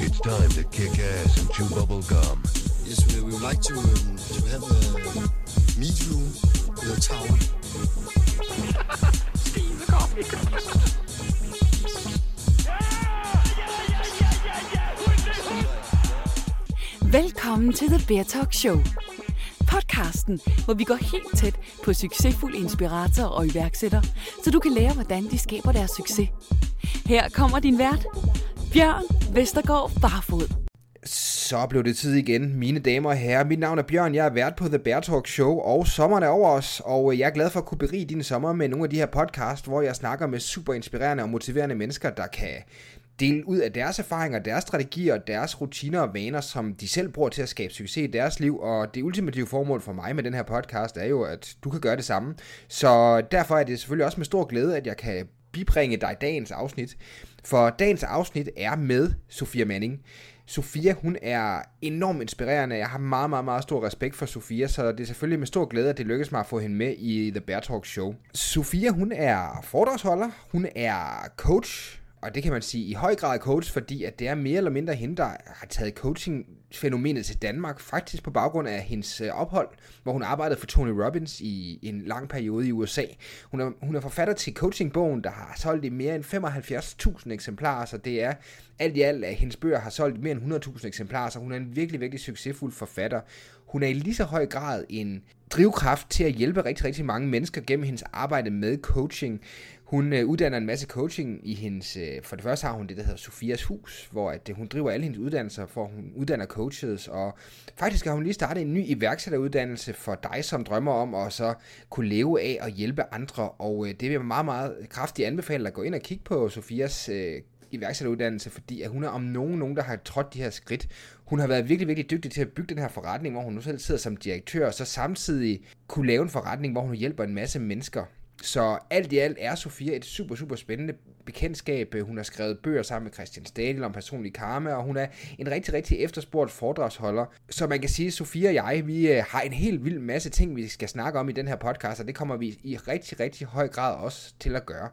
It's time to kick ass and chew bubble gum. Yes, we, we would like to, um, to have a meet room with a tower. Velkommen til The Beer Talk Show. Podcasten, hvor vi går helt tæt på succesfulde inspiratorer og iværksættere, så du kan lære, hvordan de skaber deres succes. Her kommer din vært, Bjørn Vestergaard Barfod. Så blev det tid igen, mine damer og herrer. Mit navn er Bjørn, jeg er vært på The Bear Talk Show, og sommeren er over os, og øh, jeg er glad for at kunne berige din sommer med nogle af de her podcast, hvor jeg snakker med super inspirerende og motiverende mennesker, der kan dele ud af deres erfaringer, deres strategier, deres rutiner og vaner, som de selv bruger til at skabe succes i deres liv, og det ultimative formål for mig med den her podcast er jo, at du kan gøre det samme. Så derfor er det selvfølgelig også med stor glæde, at jeg kan bibringe dig dagens afsnit. For dagens afsnit er med Sofia Manning. Sofia, hun er enormt inspirerende. Jeg har meget, meget, meget stor respekt for Sofia, så det er selvfølgelig med stor glæde, at det lykkedes mig at få hende med i The Bear Talk Show. Sofia, hun er foredragsholder, hun er coach, og det kan man sige i høj grad coach, fordi at det er mere eller mindre hende, der har taget coaching-fænomenet til Danmark, faktisk på baggrund af hendes øh, ophold, hvor hun arbejdede for Tony Robbins i en lang periode i USA. Hun er, hun er forfatter til coachingbogen, der har solgt i mere end 75.000 eksemplarer, så det er alt i alt, at hendes bøger har solgt mere end 100.000 eksemplarer, så hun er en virkelig, virkelig succesfuld forfatter. Hun er i lige så høj grad en drivkraft til at hjælpe rigtig, rigtig mange mennesker gennem hendes arbejde med coaching. Hun øh, uddanner en masse coaching i hendes, øh, for det første har hun det, der hedder Sofias Hus, hvor at, øh, hun driver alle hendes uddannelser, for hun uddanner coaches, og faktisk har hun lige startet en ny iværksætteruddannelse for dig, som drømmer om at så kunne leve af og hjælpe andre, og øh, det vil jeg meget, meget kraftigt anbefale at gå ind og kigge på Sofias øh, iværksætteruddannelse, fordi at hun er om nogen, nogen, der har trådt de her skridt. Hun har været virkelig, virkelig dygtig til at bygge den her forretning, hvor hun nu selv sidder som direktør, og så samtidig kunne lave en forretning, hvor hun hjælper en masse mennesker. Så alt i alt er Sofia et super, super spændende bekendtskab. Hun har skrevet bøger sammen med Christian Stadil om personlig karma, og hun er en rigtig, rigtig efterspurgt foredragsholder. Så man kan sige, at Sofia og jeg, vi øh, har en helt vild masse ting, vi skal snakke om i den her podcast, og det kommer vi i rigtig, rigtig høj grad også til at gøre.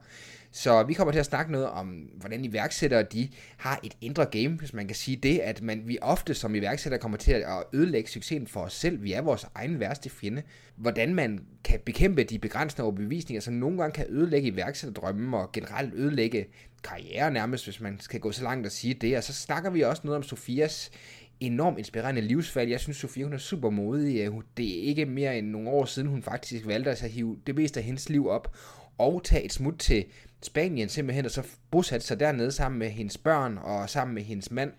Så vi kommer til at snakke noget om, hvordan iværksættere de har et indre game, hvis man kan sige det, at man, vi ofte som iværksættere kommer til at ødelægge succesen for os selv. Vi er vores egen værste fjende. Hvordan man kan bekæmpe de begrænsende overbevisninger, som nogle gange kan ødelægge iværksætterdrømme og generelt ødelægge karriere nærmest, hvis man skal gå så langt og sige det. Og så snakker vi også noget om Sofias enormt inspirerende livsvalg. Jeg synes, Sofia hun er super modig. Øh, det er ikke mere end nogle år siden, hun faktisk valgte at hive det meste af hendes liv op og tage et smut til Spanien simpelthen, og så bosatte sig dernede sammen med hendes børn og sammen med hendes mand.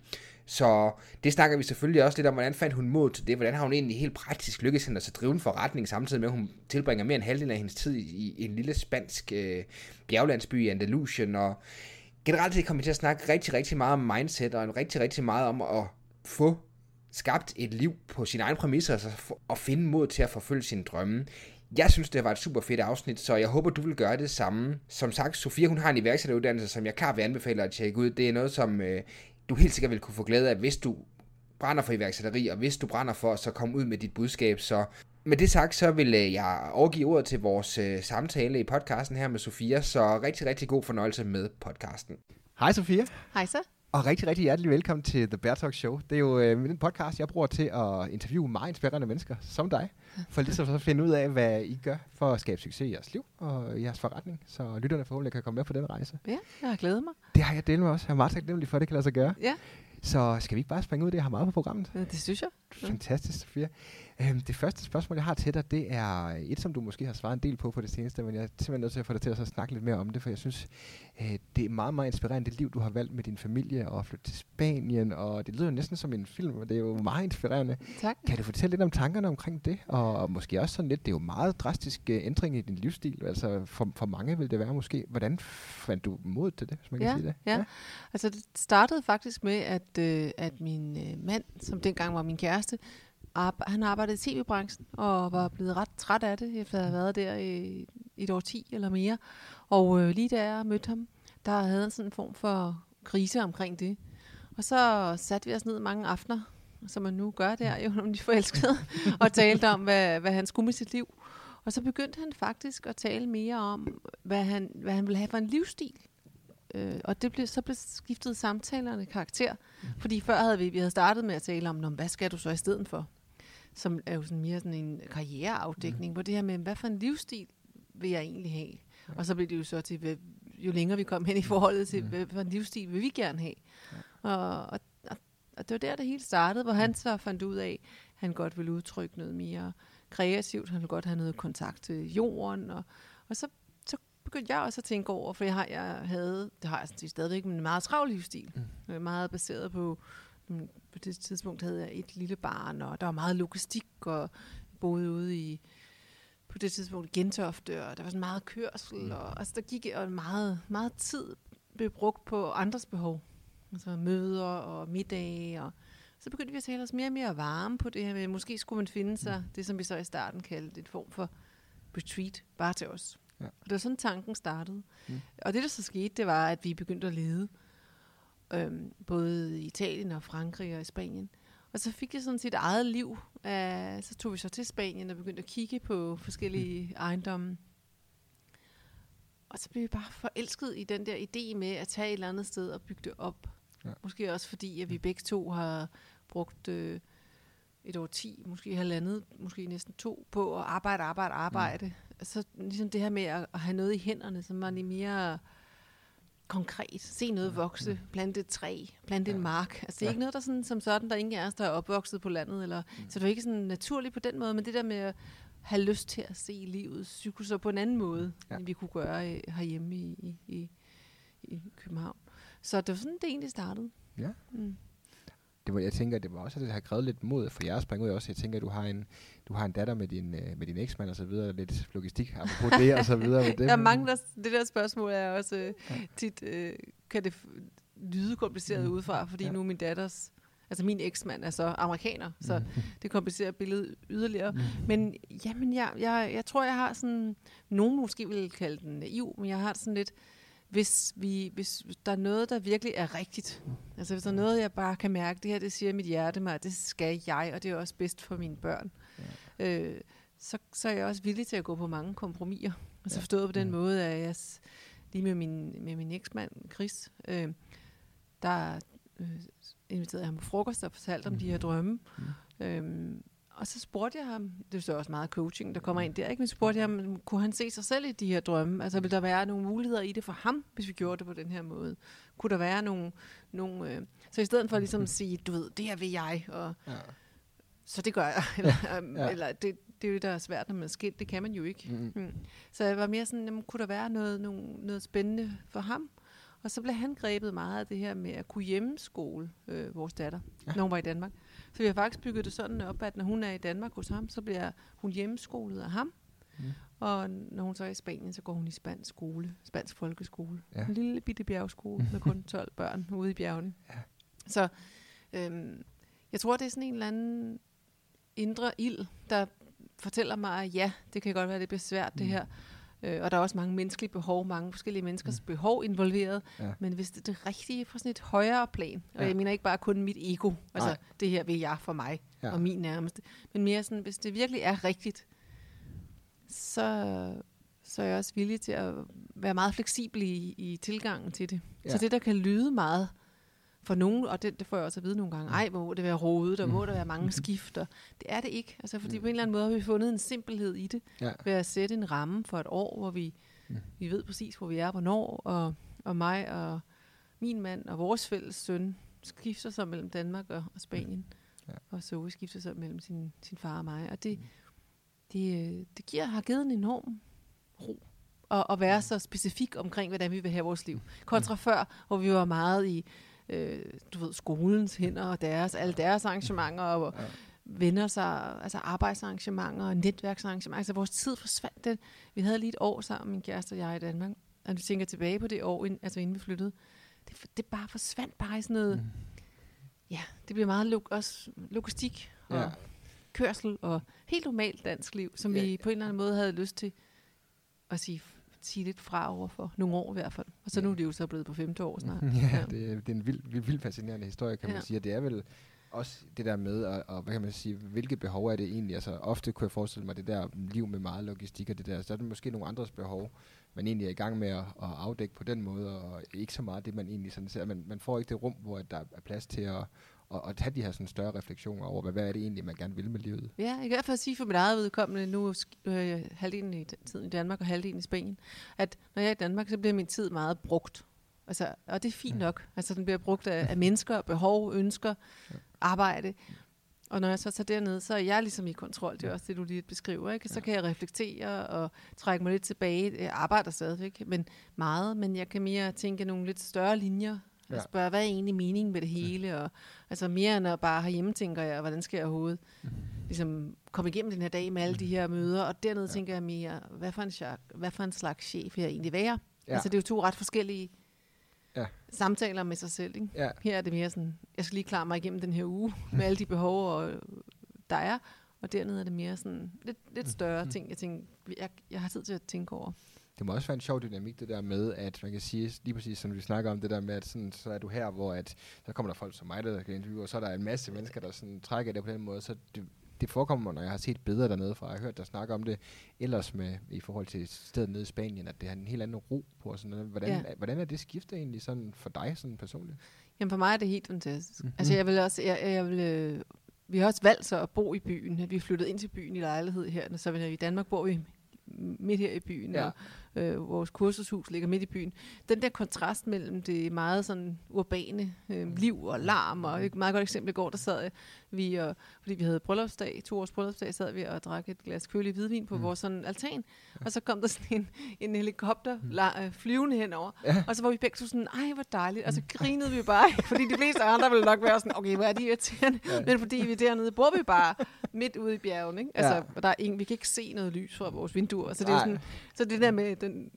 Så det snakker vi selvfølgelig også lidt om, hvordan fandt hun mod til det, hvordan har hun egentlig helt praktisk lykkes hende at drive en forretning, samtidig med at hun tilbringer mere end halvdelen af hendes tid i, en lille spansk øh, bjerglandsby i Andalusien, og generelt set kommer vi til at snakke rigtig, rigtig meget om mindset, og rigtig, rigtig meget om at få skabt et liv på sine egne præmisser, altså at finde mod til at forfølge sine drømme. Jeg synes, det var et super fedt afsnit, så jeg håber, du vil gøre det samme. Som sagt, Sofia hun har en iværksætteruddannelse, som jeg klart vil anbefale at tjekke ud. Det er noget, som øh, du helt sikkert vil kunne få glæde af, hvis du brænder for iværksætteri, og hvis du brænder for at så komme ud med dit budskab. Så med det sagt, så vil øh, jeg overgive ordet til vores øh, samtale i podcasten her med Sofia, så rigtig, rigtig god fornøjelse med podcasten. Hej Sofia. Hej så. Og rigtig, rigtig hjertelig velkommen til The Bear Talk Show. Det er jo øh, en podcast, jeg bruger til at interviewe meget inspirerende mennesker som dig. For ligesom at finde ud af, hvad I gør for at skabe succes i jeres liv og i jeres forretning. Så lytterne forhåbentlig kan komme med på den rejse. Ja, jeg har glædet mig. Det har jeg delt med også. Jeg er meget taknemmelig for, at det kan lade sig gøre. Ja. Så skal vi ikke bare springe ud det, jeg har meget på programmet? Det synes jeg. Fantastisk, Sofia. Øhm, det første spørgsmål, jeg har til dig, det er et, som du måske har svaret en del på på det seneste, men jeg er simpelthen nødt til at få dig til at så snakke lidt mere om det, for jeg synes, øh, det er meget, meget inspirerende, det liv, du har valgt med din familie og flytte til Spanien, og det lyder jo næsten som en film, og det er jo meget inspirerende. Tak. Kan du fortælle lidt om tankerne omkring det? Og måske også sådan lidt, det er jo meget drastisk uh, ændring i din livsstil, altså for, for mange vil det være måske. Hvordan fandt du mod til det, hvis man ja, kan sige det? Ja. ja, altså det startede faktisk med, at, øh, at min øh, mand, som dengang var min kæreste, Arbe- han arbejdede i tv-branchen og var blevet ret træt af det, efter at have været der i, et år 10 eller mere. Og øh, lige da jeg mødte ham, der havde han sådan en form for krise omkring det. Og så satte vi os ned mange aftener, som man nu gør der, jo, når de forelskede, og talte om, hvad, hvad han skulle med sit liv. Og så begyndte han faktisk at tale mere om, hvad han, hvad han ville have for en livsstil. Øh, og det blev, så blev skiftet samtalerne karakter. Mm. Fordi før havde vi, vi havde startet med at tale om, "Nå, men hvad skal du så i stedet for? Som er jo sådan mere sådan en karriereafdækning, mm. hvor det her med, hvad for en livsstil vil jeg egentlig have? Ja. Og så blev det jo så til, hvad, jo længere vi kom hen i forholdet til, mm. hvad for en livsstil vil vi gerne have? Ja. Og, og, og, og det var der, det hele startede, hvor han så fandt ud af, at han godt ville udtrykke noget mere kreativt, han ville godt have noget kontakt til jorden, og, og så begyndte jeg også at tænke over, for jeg, har, jeg havde, det har jeg sådan set stadigvæk, men en meget travl livsstil, mm. meget baseret på, mm, på det tidspunkt havde jeg et lille barn, og der var meget logistik, og boede ude i, på det tidspunkt Gentofte, og der var sådan meget kørsel, mm. og altså, der gik og meget, meget tid blev brugt på andres behov. Altså møder og middage, og så begyndte vi at tale os mere og mere varme på det her med, måske skulle man finde sig mm. det, som vi så i starten kaldte et form for retreat, bare til os. Ja. Og det var sådan tanken startede. Mm. Og det, der så skete, det var, at vi begyndte at lede, øhm, både i Italien og Frankrig og i Spanien. Og så fik jeg sådan sit eget liv. Uh, så tog vi så til Spanien og begyndte at kigge på forskellige mm. ejendomme. Og så blev vi bare forelsket i den der idé med at tage et eller andet sted og bygge det op. Ja. Måske også fordi, at vi begge to har brugt øh, et år ti, måske halvandet, måske næsten to, på at arbejde, arbejde, arbejde. Mm. Så ligesom det her med at, at have noget i hænderne, som var lidt mere konkret. Se noget vokse, plante et træ, plante ja. en mark. Altså det er ja. ikke noget, der sådan, som sådan, der er ingen af os, der er opvokset på landet. Eller, mm. Så det er ikke sådan naturligt på den måde, men det der med at have lyst til at se livets cykluser på en anden måde, ja. end vi kunne gøre øh, herhjemme i, i, i, i København. Så det var sådan, det egentlig startede. Ja. Mm. Det var, jeg tænker, det var også, at det har krævet lidt mod for jer at springe ud også. Jeg tænker, at du har en, du har en datter med din, øh, med din eksmand og så videre, lidt logistik, apropos det og så videre. Med dem. Der er mange, der, det der spørgsmål er også øh, tit, øh, kan det lyde kompliceret mm. udefra, fordi Ja. nu min datters, altså min eksmand er så amerikaner, så det komplicerer billedet yderligere. Mm. Men jamen, jeg, jeg, jeg tror, jeg har sådan, nogen måske vil kalde den naiv, men jeg har sådan lidt, hvis, vi, hvis der er noget, der virkelig er rigtigt, altså hvis der er noget, jeg bare kan mærke, det her, det siger mit hjerte mig, det skal jeg, og det er også bedst for mine børn, ja. øh, så, så er jeg også villig til at gå på mange kompromiser. Altså Ja. forstået på den Mm. måde, at jeg lige med min, med min eksmand, Chris, øh, der øh, inviterede ham på frokost og fortalte om de her drømme. Mm. Øhm, og så spurgte jeg ham, det er så også meget coaching, der kommer ind der, ikke? men spurgte jeg ham, kunne han se sig selv i de her drømme? Altså, vil der være nogle muligheder i det for ham, hvis vi gjorde det på den her måde? Kunne der være nogle... nogle øh... Så i stedet for ligesom at sige, du ved, det her vil jeg, og Ja. så det gør jeg. Eller, øhm, Ja. eller det, det er jo der er svært, når man er skilt. Det kan man jo ikke. Mm. Mm. Så jeg var mere sådan, jamen, kunne der være noget, noget, noget spændende for ham? Og så blev han grebet meget af det her med at kunne hjemmeskole øh, vores datter, ja. når hun var i Danmark. Så vi har faktisk bygget det sådan op, at når hun er i Danmark hos ham, så bliver hun hjemmeskolet af ham. Mm. Og når hun så er i Spanien, så går hun i spansk skole, spansk folkeskole. Ja. En lille bitte bjergskole med kun 12 børn ude i bjergene. Ja. Så øhm, jeg tror, det er sådan en eller anden indre ild, der fortæller mig, at ja, det kan godt være, det bliver svært, det Mm. her. Øh, og der er også mange menneskelige behov, mange forskellige menneskers mm. behov involveret. Ja. Men hvis det er det rigtige fra sådan et højere plan, og Ja. jeg mener ikke bare kun mit ego, altså Nej. det her vil jeg for mig Ja. og min nærmeste, men mere sådan, hvis det virkelig er rigtigt, så, så er jeg også villig til at være meget fleksibel i, i tilgangen til det. Ja. Så det, der kan lyde meget for nogen, og det, det får jeg også at vide nogle gange, ej, hvor må det være rodet, og må der være mange skifter. Det er det ikke, altså fordi på en eller anden måde har vi fundet en simpelhed i det, Ja. ved at sætte en ramme for et år, hvor vi, Mm. vi ved præcis, hvor vi er, hvornår, og, og mig og min mand og vores fælles søn skifter sig mellem Danmark og, og Spanien. Ja. Og Zoe skifter sig mellem sin, sin far og mig. Og det, det, øh, det giver, har givet en enorm ro at, at være så specifik omkring, hvordan vi vil have vores liv. Kontra før, hvor vi var meget i øh, du ved, skolens hænder og deres, alle deres arrangementer og Ja. venner sig, altså arbejdsarrangementer og netværksarrangementer. Altså vores tid forsvandt. Den. Vi havde lige et år sammen, min kæreste og jeg i Danmark. Og vi tænker tilbage på det år, ind, altså inden vi flyttede. Det, det bare forsvandt bare i sådan noget, Mm. ja, det blev meget log, også logistik og ja. kørsel og helt normalt dansk liv, som Ja, vi på en eller anden måde havde lyst til at sige, sige lidt fra over for nogle år i hvert fald. Og så Ja. nu er det jo så blevet på femte år snart. Ja, det, det er en vild, vild, vild fascinerende historie, kan man Ja. sige. Og det er vel også det der med, og, og hvad kan man sige, hvilke behov er det egentlig? Altså ofte kunne jeg forestille mig det der liv med meget logistik og det der, så er det måske nogle andres behov, man egentlig er i gang med at, at afdække på den måde, og ikke så meget det, man egentlig sådan ser. Man, man får ikke det rum, hvor der er plads til at, at, at tage de her sådan større refleksioner over, hvad, hvad er det egentlig, man gerne vil med livet? Ja, jeg kan i hvert fald sige for mit eget vedkommende, nu øh, halvdelen i tiden i Danmark og halvdelen i Spanien, at når jeg er i Danmark, så bliver min tid meget brugt. Altså, og det er fint nok. Altså, den bliver brugt af, af mennesker, behov, ønsker, arbejde. Og når jeg så tager derned, så er jeg ligesom i kontrol. Det er også det, du lige beskriver. Ikke? Så kan jeg reflektere og trække mig lidt tilbage. Jeg arbejder stadigvæk, men meget. Men jeg kan mere tænke nogle lidt større linjer. Ja. Jeg spørger, hvad er egentlig meningen med det hele? Og, altså mere end at bare hjemme tænker jeg, hvordan skal jeg overhovedet ligesom, komme igennem den her dag med alle de her møder? Og dernede ja. tænker jeg mere, hvad for, en, hvad for en slags chef jeg egentlig være? Ja. Altså det er jo to ret forskellige ja. samtaler med sig selv. Ikke? Ja. Her er det mere sådan, jeg skal lige klare mig igennem den her uge med alle de behov, og, der er. Og dernede er det mere sådan lidt, lidt større mm. ting, jeg tænker, jeg, jeg har tid til at tænke over. Det må også være en sjov dynamik, det der med, at man kan sige, lige præcis som vi snakker om, det der med, at sådan, så er du her, hvor at, så kommer der folk som mig, der kan interviewe, og så er der en masse mennesker, der sådan, trækker det på den måde, så det, det forekommer når jeg har set billeder dernede fra, jeg har hørt dig snakke om det ellers med, i forhold til stedet nede i Spanien, at det har en helt anden ro på. Og sådan noget. Hvordan, ja. hvordan er det skiftet egentlig sådan for dig sådan personligt? Jamen for mig er det helt fantastisk. Mm-hmm. Altså jeg vil også, jeg, jeg vil, øh, vi har også valgt så at bo i byen. Vi er flyttet ind til byen i lejlighed her, så vi i Danmark bor vi midt her i byen, ja. og øh, vores kursushus ligger midt i byen. Den der kontrast mellem det meget sådan urbane øh, liv og larm, og et meget godt eksempel i går, der sad vi, og, fordi vi havde bryllupsdag, to års bryllupsdag, sad vi og drak et glas kølig hvidvin på mm. vores sådan altan, og så kom der sådan en, en helikopter mm. la, øh, flyvende henover, ja. og så var vi begge sådan, ej hvor dejligt, og så grinede vi bare, fordi de fleste andre ville nok være sådan, okay, hvor er de irriterende, ja. men fordi vi dernede bor vi bare midt ude i bjergen, ikke? Altså, ja. der er ingen, vi kan ikke se noget lys fra vores vinduer, så det er sådan, så det der med den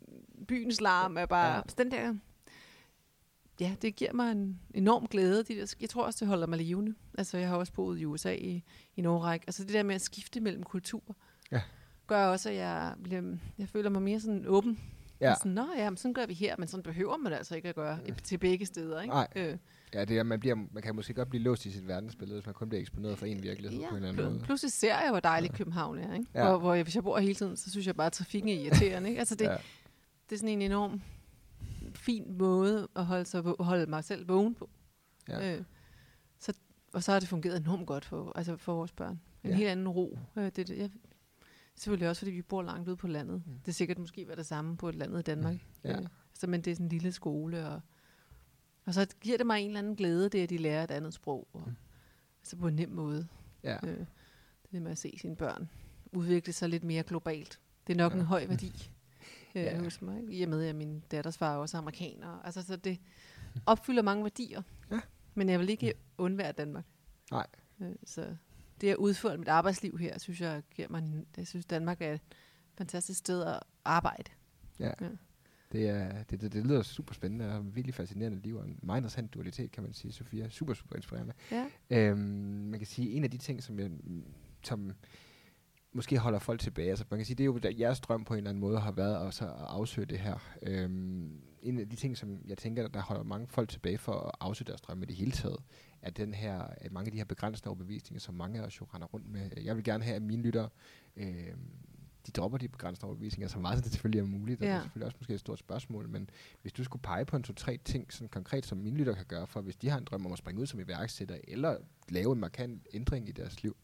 byens larm er bare, ja. den der ja, det giver mig en enorm glæde. De der, jeg tror også, det holder mig levende. Altså, jeg har også boet i USA i, i Norge. Altså, det der med at skifte mellem kulturer, ja. gør også, at jeg, bliver, jeg føler mig mere sådan åben. Ja. Sådan, Nå ja, men sådan gør vi her, men sådan behøver man altså ikke at gøre ja. til begge steder. Ikke? Nej. Øh. Ja, det er, man, bliver, man kan måske godt blive låst i sit verdensbillede, hvis man kun bliver eksponeret for en virkelighed ja, på en eller anden måde. Pludselig ser jeg, hvor dejligt ja. København er. Ikke? Ja. Hvor, hvor jeg, hvis jeg bor hele tiden, så synes jeg bare, at trafikken er irriterende. Ikke? Altså det, ja. det er sådan en enorm fin måde at holde, sig, holde mig selv vågen på. Ja. Øh, så, og så har det fungeret enormt godt for, altså for vores børn. En ja. helt anden ro. Øh, det, det, jeg, selvfølgelig også, fordi vi bor langt ude på landet. Mm. Det er sikkert måske været det samme på et landet i Danmark. Mm. Ja. Øh, så, men det er sådan en lille skole. Og, og så giver det mig en eller anden glæde, det at de lærer et andet sprog. Og, mm. Altså på en nem måde. Ja. Øh, det med at se sine børn udvikle sig lidt mere globalt. Det er nok ja. en høj værdi øh, ja. hos mig. I og med, at min datters far er også amerikaner. Altså, så det opfylder mange værdier. Ja. Men jeg vil ikke undvære Danmark. Nej. Øh, så det at udføre mit arbejdsliv her, synes jeg giver mig... Jeg synes, Danmark er et fantastisk sted at arbejde. Ja. ja. Det, er, det, det, det lyder super spændende og virkelig fascinerende liv, og en meget interessant dualitet, kan man sige, Sofia. Super, super inspirerende. Ja. Øhm, man kan sige, en af de ting, som jeg som måske holder folk tilbage. Altså man kan sige, det er jo der, jeres drøm på en eller anden måde har været også at afsøge det her. Øhm, en af de ting, som jeg tænker, der holder mange folk tilbage for at afsøge deres drømme i det hele taget, er den her, at mange af de her begrænsende overbevisninger, som mange af os jo render rundt med. Jeg vil gerne have, at mine lyttere, øhm, de dropper de begrænsende overbevisninger, så meget som det selvfølgelig er muligt, og ja. det er selvfølgelig også måske et stort spørgsmål, men hvis du skulle pege på en to-tre ting, sådan konkret, som mine lyttere kan gøre for, hvis de har en drøm om at springe ud som iværksætter, eller lave en markant ændring i deres liv,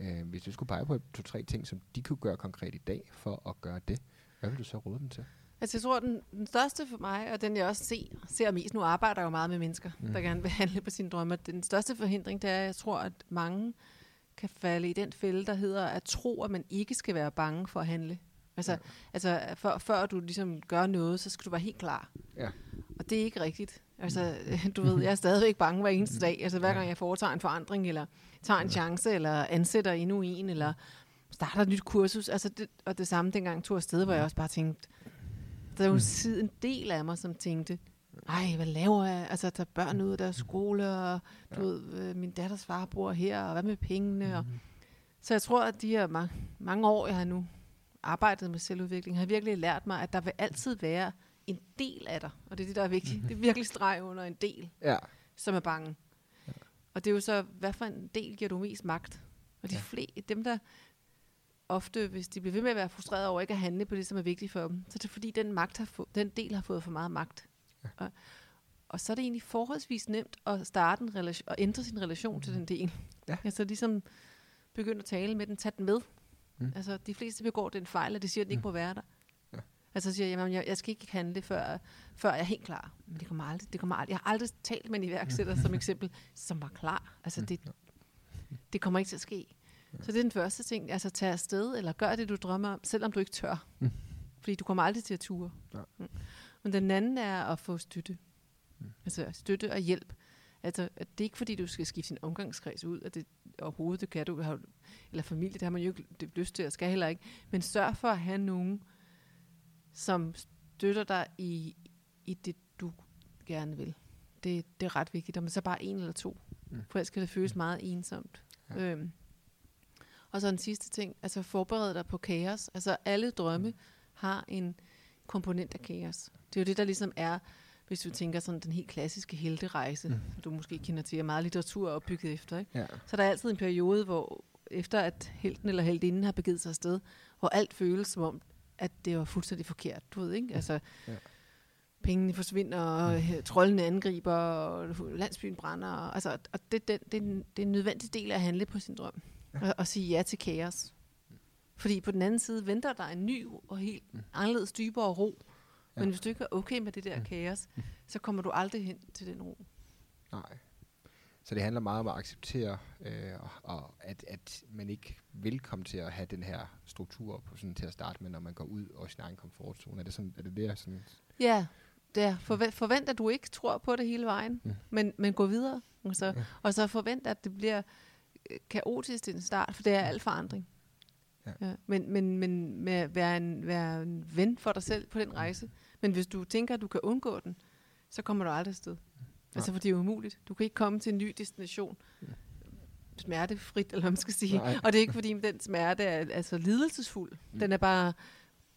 Øh, hvis du skulle pege på to-tre ting, som de kunne gøre konkret i dag for at gøre det, hvad vil du så råde dem til? Altså jeg tror, den, den største for mig, og den jeg også ser, ser mest, nu arbejder jeg jo meget med mennesker, mm. der gerne vil handle på sine drømme. Den største forhindring, det er, at jeg tror, at mange kan falde i den fælde, der hedder at tro, at man ikke skal være bange for at handle. Altså, ja. altså for, før du ligesom gør noget, så skal du være helt klar. Ja. Og det er ikke rigtigt. Altså, du ved, jeg er stadigvæk bange hver eneste dag. Altså, hver gang jeg foretager en forandring, eller tager en chance, eller ansætter endnu en, eller starter et nyt kursus. Altså, det, og det samme dengang tog afsted, hvor jeg også bare tænkte, der er jo mm. en del af mig, som tænkte, ej, hvad laver jeg? Altså, tager børn ud af deres skole, og du ved, øh, min datters far bor her, og hvad med pengene? Og, mm-hmm. så jeg tror, at de her mange, mange år, jeg har nu arbejdet med selvudvikling, har virkelig lært mig, at der vil altid være en del af dig, og det er det, der er vigtigt. Mm-hmm. Det er virkelig streg under en del, ja. som er bange. Ja. og det er jo så, hvad for en del giver du mest magt? Og de Ja. ja. flere, dem der ofte, hvis de bliver ved med at være frustrerede over ikke at handle på det, som er vigtigt for dem, så er det fordi, den, magt har få, den del har fået for meget magt. Ja. Og, og så er det egentlig forholdsvis nemt at starte en relation, og ændre sin relation mm. til den del. Ja. Altså ligesom begynde at tale med den, tage den med. Mm. Mm. Altså de fleste begår den fejl, at de siger, at den ikke må være der. Ja. Altså siger, jamen, jeg, jeg skal ikke handle, før, før jeg er helt klar. Men det kommer aldrig, det kommer aldrig. Jeg har aldrig talt med en iværksætter som eksempel, som var klar. Altså det, det kommer ikke til at ske. Så det er den første ting. Altså tage afsted, eller gør det, du drømmer om, selvom du ikke tør. Mm. Fordi du kommer aldrig til at ture. Nej. Mm. Men den anden er at få støtte. Mm. Altså støtte og hjælp. Altså, at det er ikke fordi, du skal skifte din omgangskreds ud, at det overhovedet, det kan du, har, eller familie, det har man jo ikke det lyst til, og skal heller ikke. Men sørg for at have nogen, som støtter dig i, i det, du gerne vil. Det, det er ret vigtigt. Om så bare en eller to. Mm. Mm. For ellers kan det føles meget ensomt. Ja. Øhm. Og så en sidste ting, altså forbered dig på kaos. Altså alle drømme har en komponent af kaos. Det er jo det, der ligesom er, hvis du tænker sådan den helt klassiske helterejse, mm. du måske kender til, at meget litteratur er opbygget efter. Ikke? Ja. Så der er altid en periode, hvor efter at helten eller heldinden har begivet sig afsted, hvor alt føles som om, at det var fuldstændig forkert. Du ved, ikke? Altså, Ja. pengene forsvinder, og øh, troldene angriber, og landsbyen brænder. Og, altså, og det, det, det, er det er en nødvendig del af at handle på sin drøm. Og, og sige ja til kaos. Fordi på den anden side venter der en ny og helt anderledes dybere ro. Men Ja. hvis du ikke er okay med det der kaos, så kommer du aldrig hen til den ro. Nej. Så det handler meget om at acceptere, øh, og, og at, at man ikke vil komme til at have den her struktur på sådan til at starte med, når man går ud af sin egen komfortzone. Er det sådan, er det der sådan? Ja, det er forvent, forvent, at du ikke tror på det hele vejen, Mm. mm. men, men gå videre. Og så, og så forvent, at det bliver øh, kaotisk i den start, for det er al forandring. Ja. Ja, men, men, men med at være en, være en ven for dig selv på den rejse. Men hvis du tænker, at du kan undgå den, så kommer du aldrig afsted. Altså, for det er umuligt. Du kan ikke komme til en ny destination smertefrit, eller hvad man skal sige. Nej. Og det er ikke fordi, den smerte er altså lidelsesfuld. Mm. Den, er bare,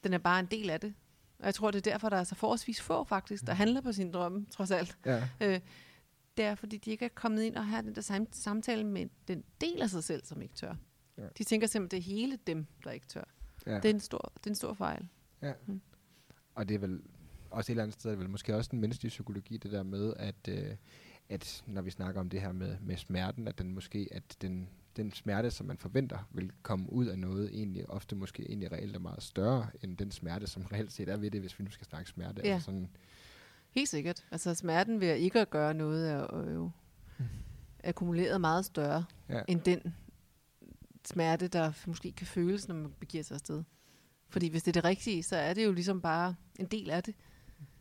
den er bare en del af det. Og jeg tror, det er derfor, der er så forholdsvis få faktisk, der handler på sin drømme, trods alt. Ja. Øh, det er, fordi de ikke er kommet ind og har den der sam- samtale med den del af sig selv, som ikke tør. Ja. De tænker simpelthen, det er hele dem, der ikke tør. ja. Det, er en stor, det er en stor fejl. Ja. Mm. Og det er vel også et eller andet sted, vel måske også den menneskelige psykologi, det der med, at, øh, at når vi snakker om det her med, med smerten, at den måske, at den, den smerte, som man forventer, vil komme ud af noget, egentlig ofte måske egentlig reelt er meget større, end den smerte, som reelt set er ved det, hvis vi nu skal snakke smerte. Ja. Altså sådan, Helt sikkert. Altså smerten ved at ikke at gøre noget er jo akkumuleret meget større ja. end den smerte, der måske kan føles, når man begiver sig afsted. Fordi hvis det er det rigtige, så er det jo ligesom bare en del af det.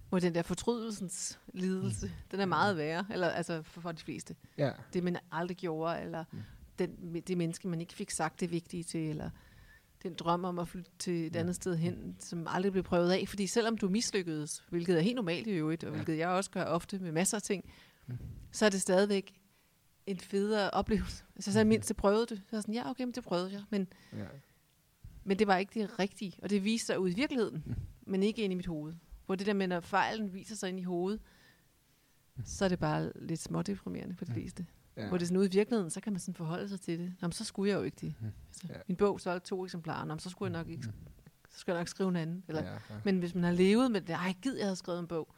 Hvor den der fortrydelsens lidelse, den er meget værre, eller altså for, for de fleste. ja. Det man aldrig gjorde, eller Mm. den, det menneske, man ikke fik sagt det vigtige til, eller den drøm om at flytte til et Ja. andet sted hen, som aldrig blev prøvet af. Fordi selvom du mislykkedes, hvilket er helt normalt i øvrigt, og Ja. hvilket jeg også gør ofte med masser af ting, Mm. så er det stadigvæk en federe oplevelse. Altså så mindst, prøvede det. Så jeg sådan, ja okay, men det prøvede jeg. Men, ja. men det var ikke det rigtige, og det viste sig ud i virkeligheden, Mm. men ikke ind i mit hoved. Hvor det der med, når fejlen viser sig ind i hovedet, så er det bare lidt smådeprimerende for de Mm. fleste. ja. Hvor det er sådan ude i virkeligheden, så kan man sådan forholde sig til det. Nå, men så skulle jeg jo ikke det. Mhm. Altså, Ja. Min bog solgte to eksemplarer, Nå, men så skulle jeg nok ikke, så skulle jeg nok skrive en anden. Eller, ja, ja. Men hvis man har levet med det, ej gid, jeg havde skrevet en bog.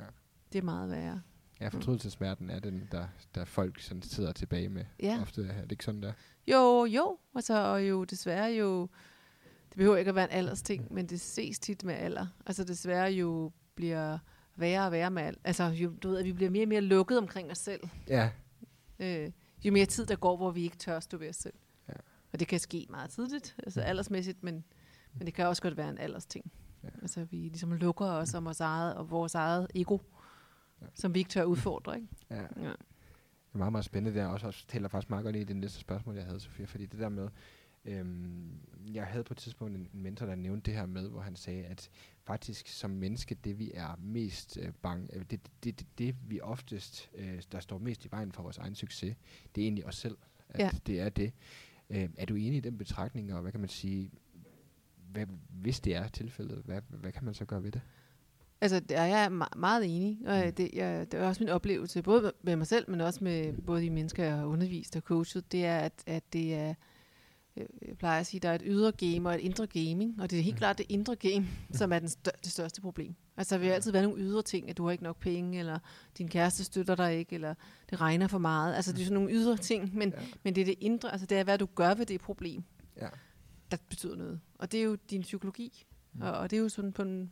Ja. Det er meget værre. Ja, fortrydelsesmerten er den, der, der folk sådan sidder tilbage med. Ja. Ofte er det ikke sådan der. Jo, jo, altså, og jo desværre jo, det behøver ikke at være en aldersting, men det ses tit med alder. Altså desværre jo bliver værre og værre med alder. Altså jo, du ved, at vi bliver mere og mere lukket omkring os selv. Ja, Øh, jo mere tid der går, hvor vi ikke tør stå ved os selv. Ja. Og det kan ske meget tidligt, altså aldersmæssigt, men, men det kan også godt være en aldersting. Ja. Altså vi ligesom lukker os om os eget og vores eget ego, Ja. som vi ikke tør udfordre. Ikke? ja. Ja. Det er meget, meget spændende. Det er også, også taler faktisk meget godt ind i det næste spørgsmål, jeg havde, Sofia, fordi det der med, øhm, jeg havde på et tidspunkt en, en mentor, der nævnte det her med, hvor han sagde, at faktisk som menneske, det vi er mest øh, bange, øh, det, det, det, det vi oftest, øh, der står mest i vejen for vores egen succes, det er egentlig os selv, at Ja. det er det. Øh, er du enig i den betragtning, og hvad kan man sige, hvad, hvis det er tilfældet, hvad, hvad kan man så gøre ved det? Altså, der er jeg me- meget enig, og Mm. det, jeg, det er også min oplevelse, både med mig selv, men også med både de mennesker, jeg har undervist og coachet, det er, at, at det er, jeg jeg plejer at sige, der er et ydre game og et indre gaming, og det er helt Mm. klart det indre game, som er den stør- det største problem. Altså, der vil altid være nogle ydre ting, at du har ikke nok penge, eller din kæreste støtter dig ikke, eller det regner for meget. Altså, det er sådan nogle ydre ting, men, Ja. men det er det indre, altså det er, hvad du gør ved det problem Ja. der betyder noget. Og det er jo din psykologi. Mm. Og, og det er jo sådan på en,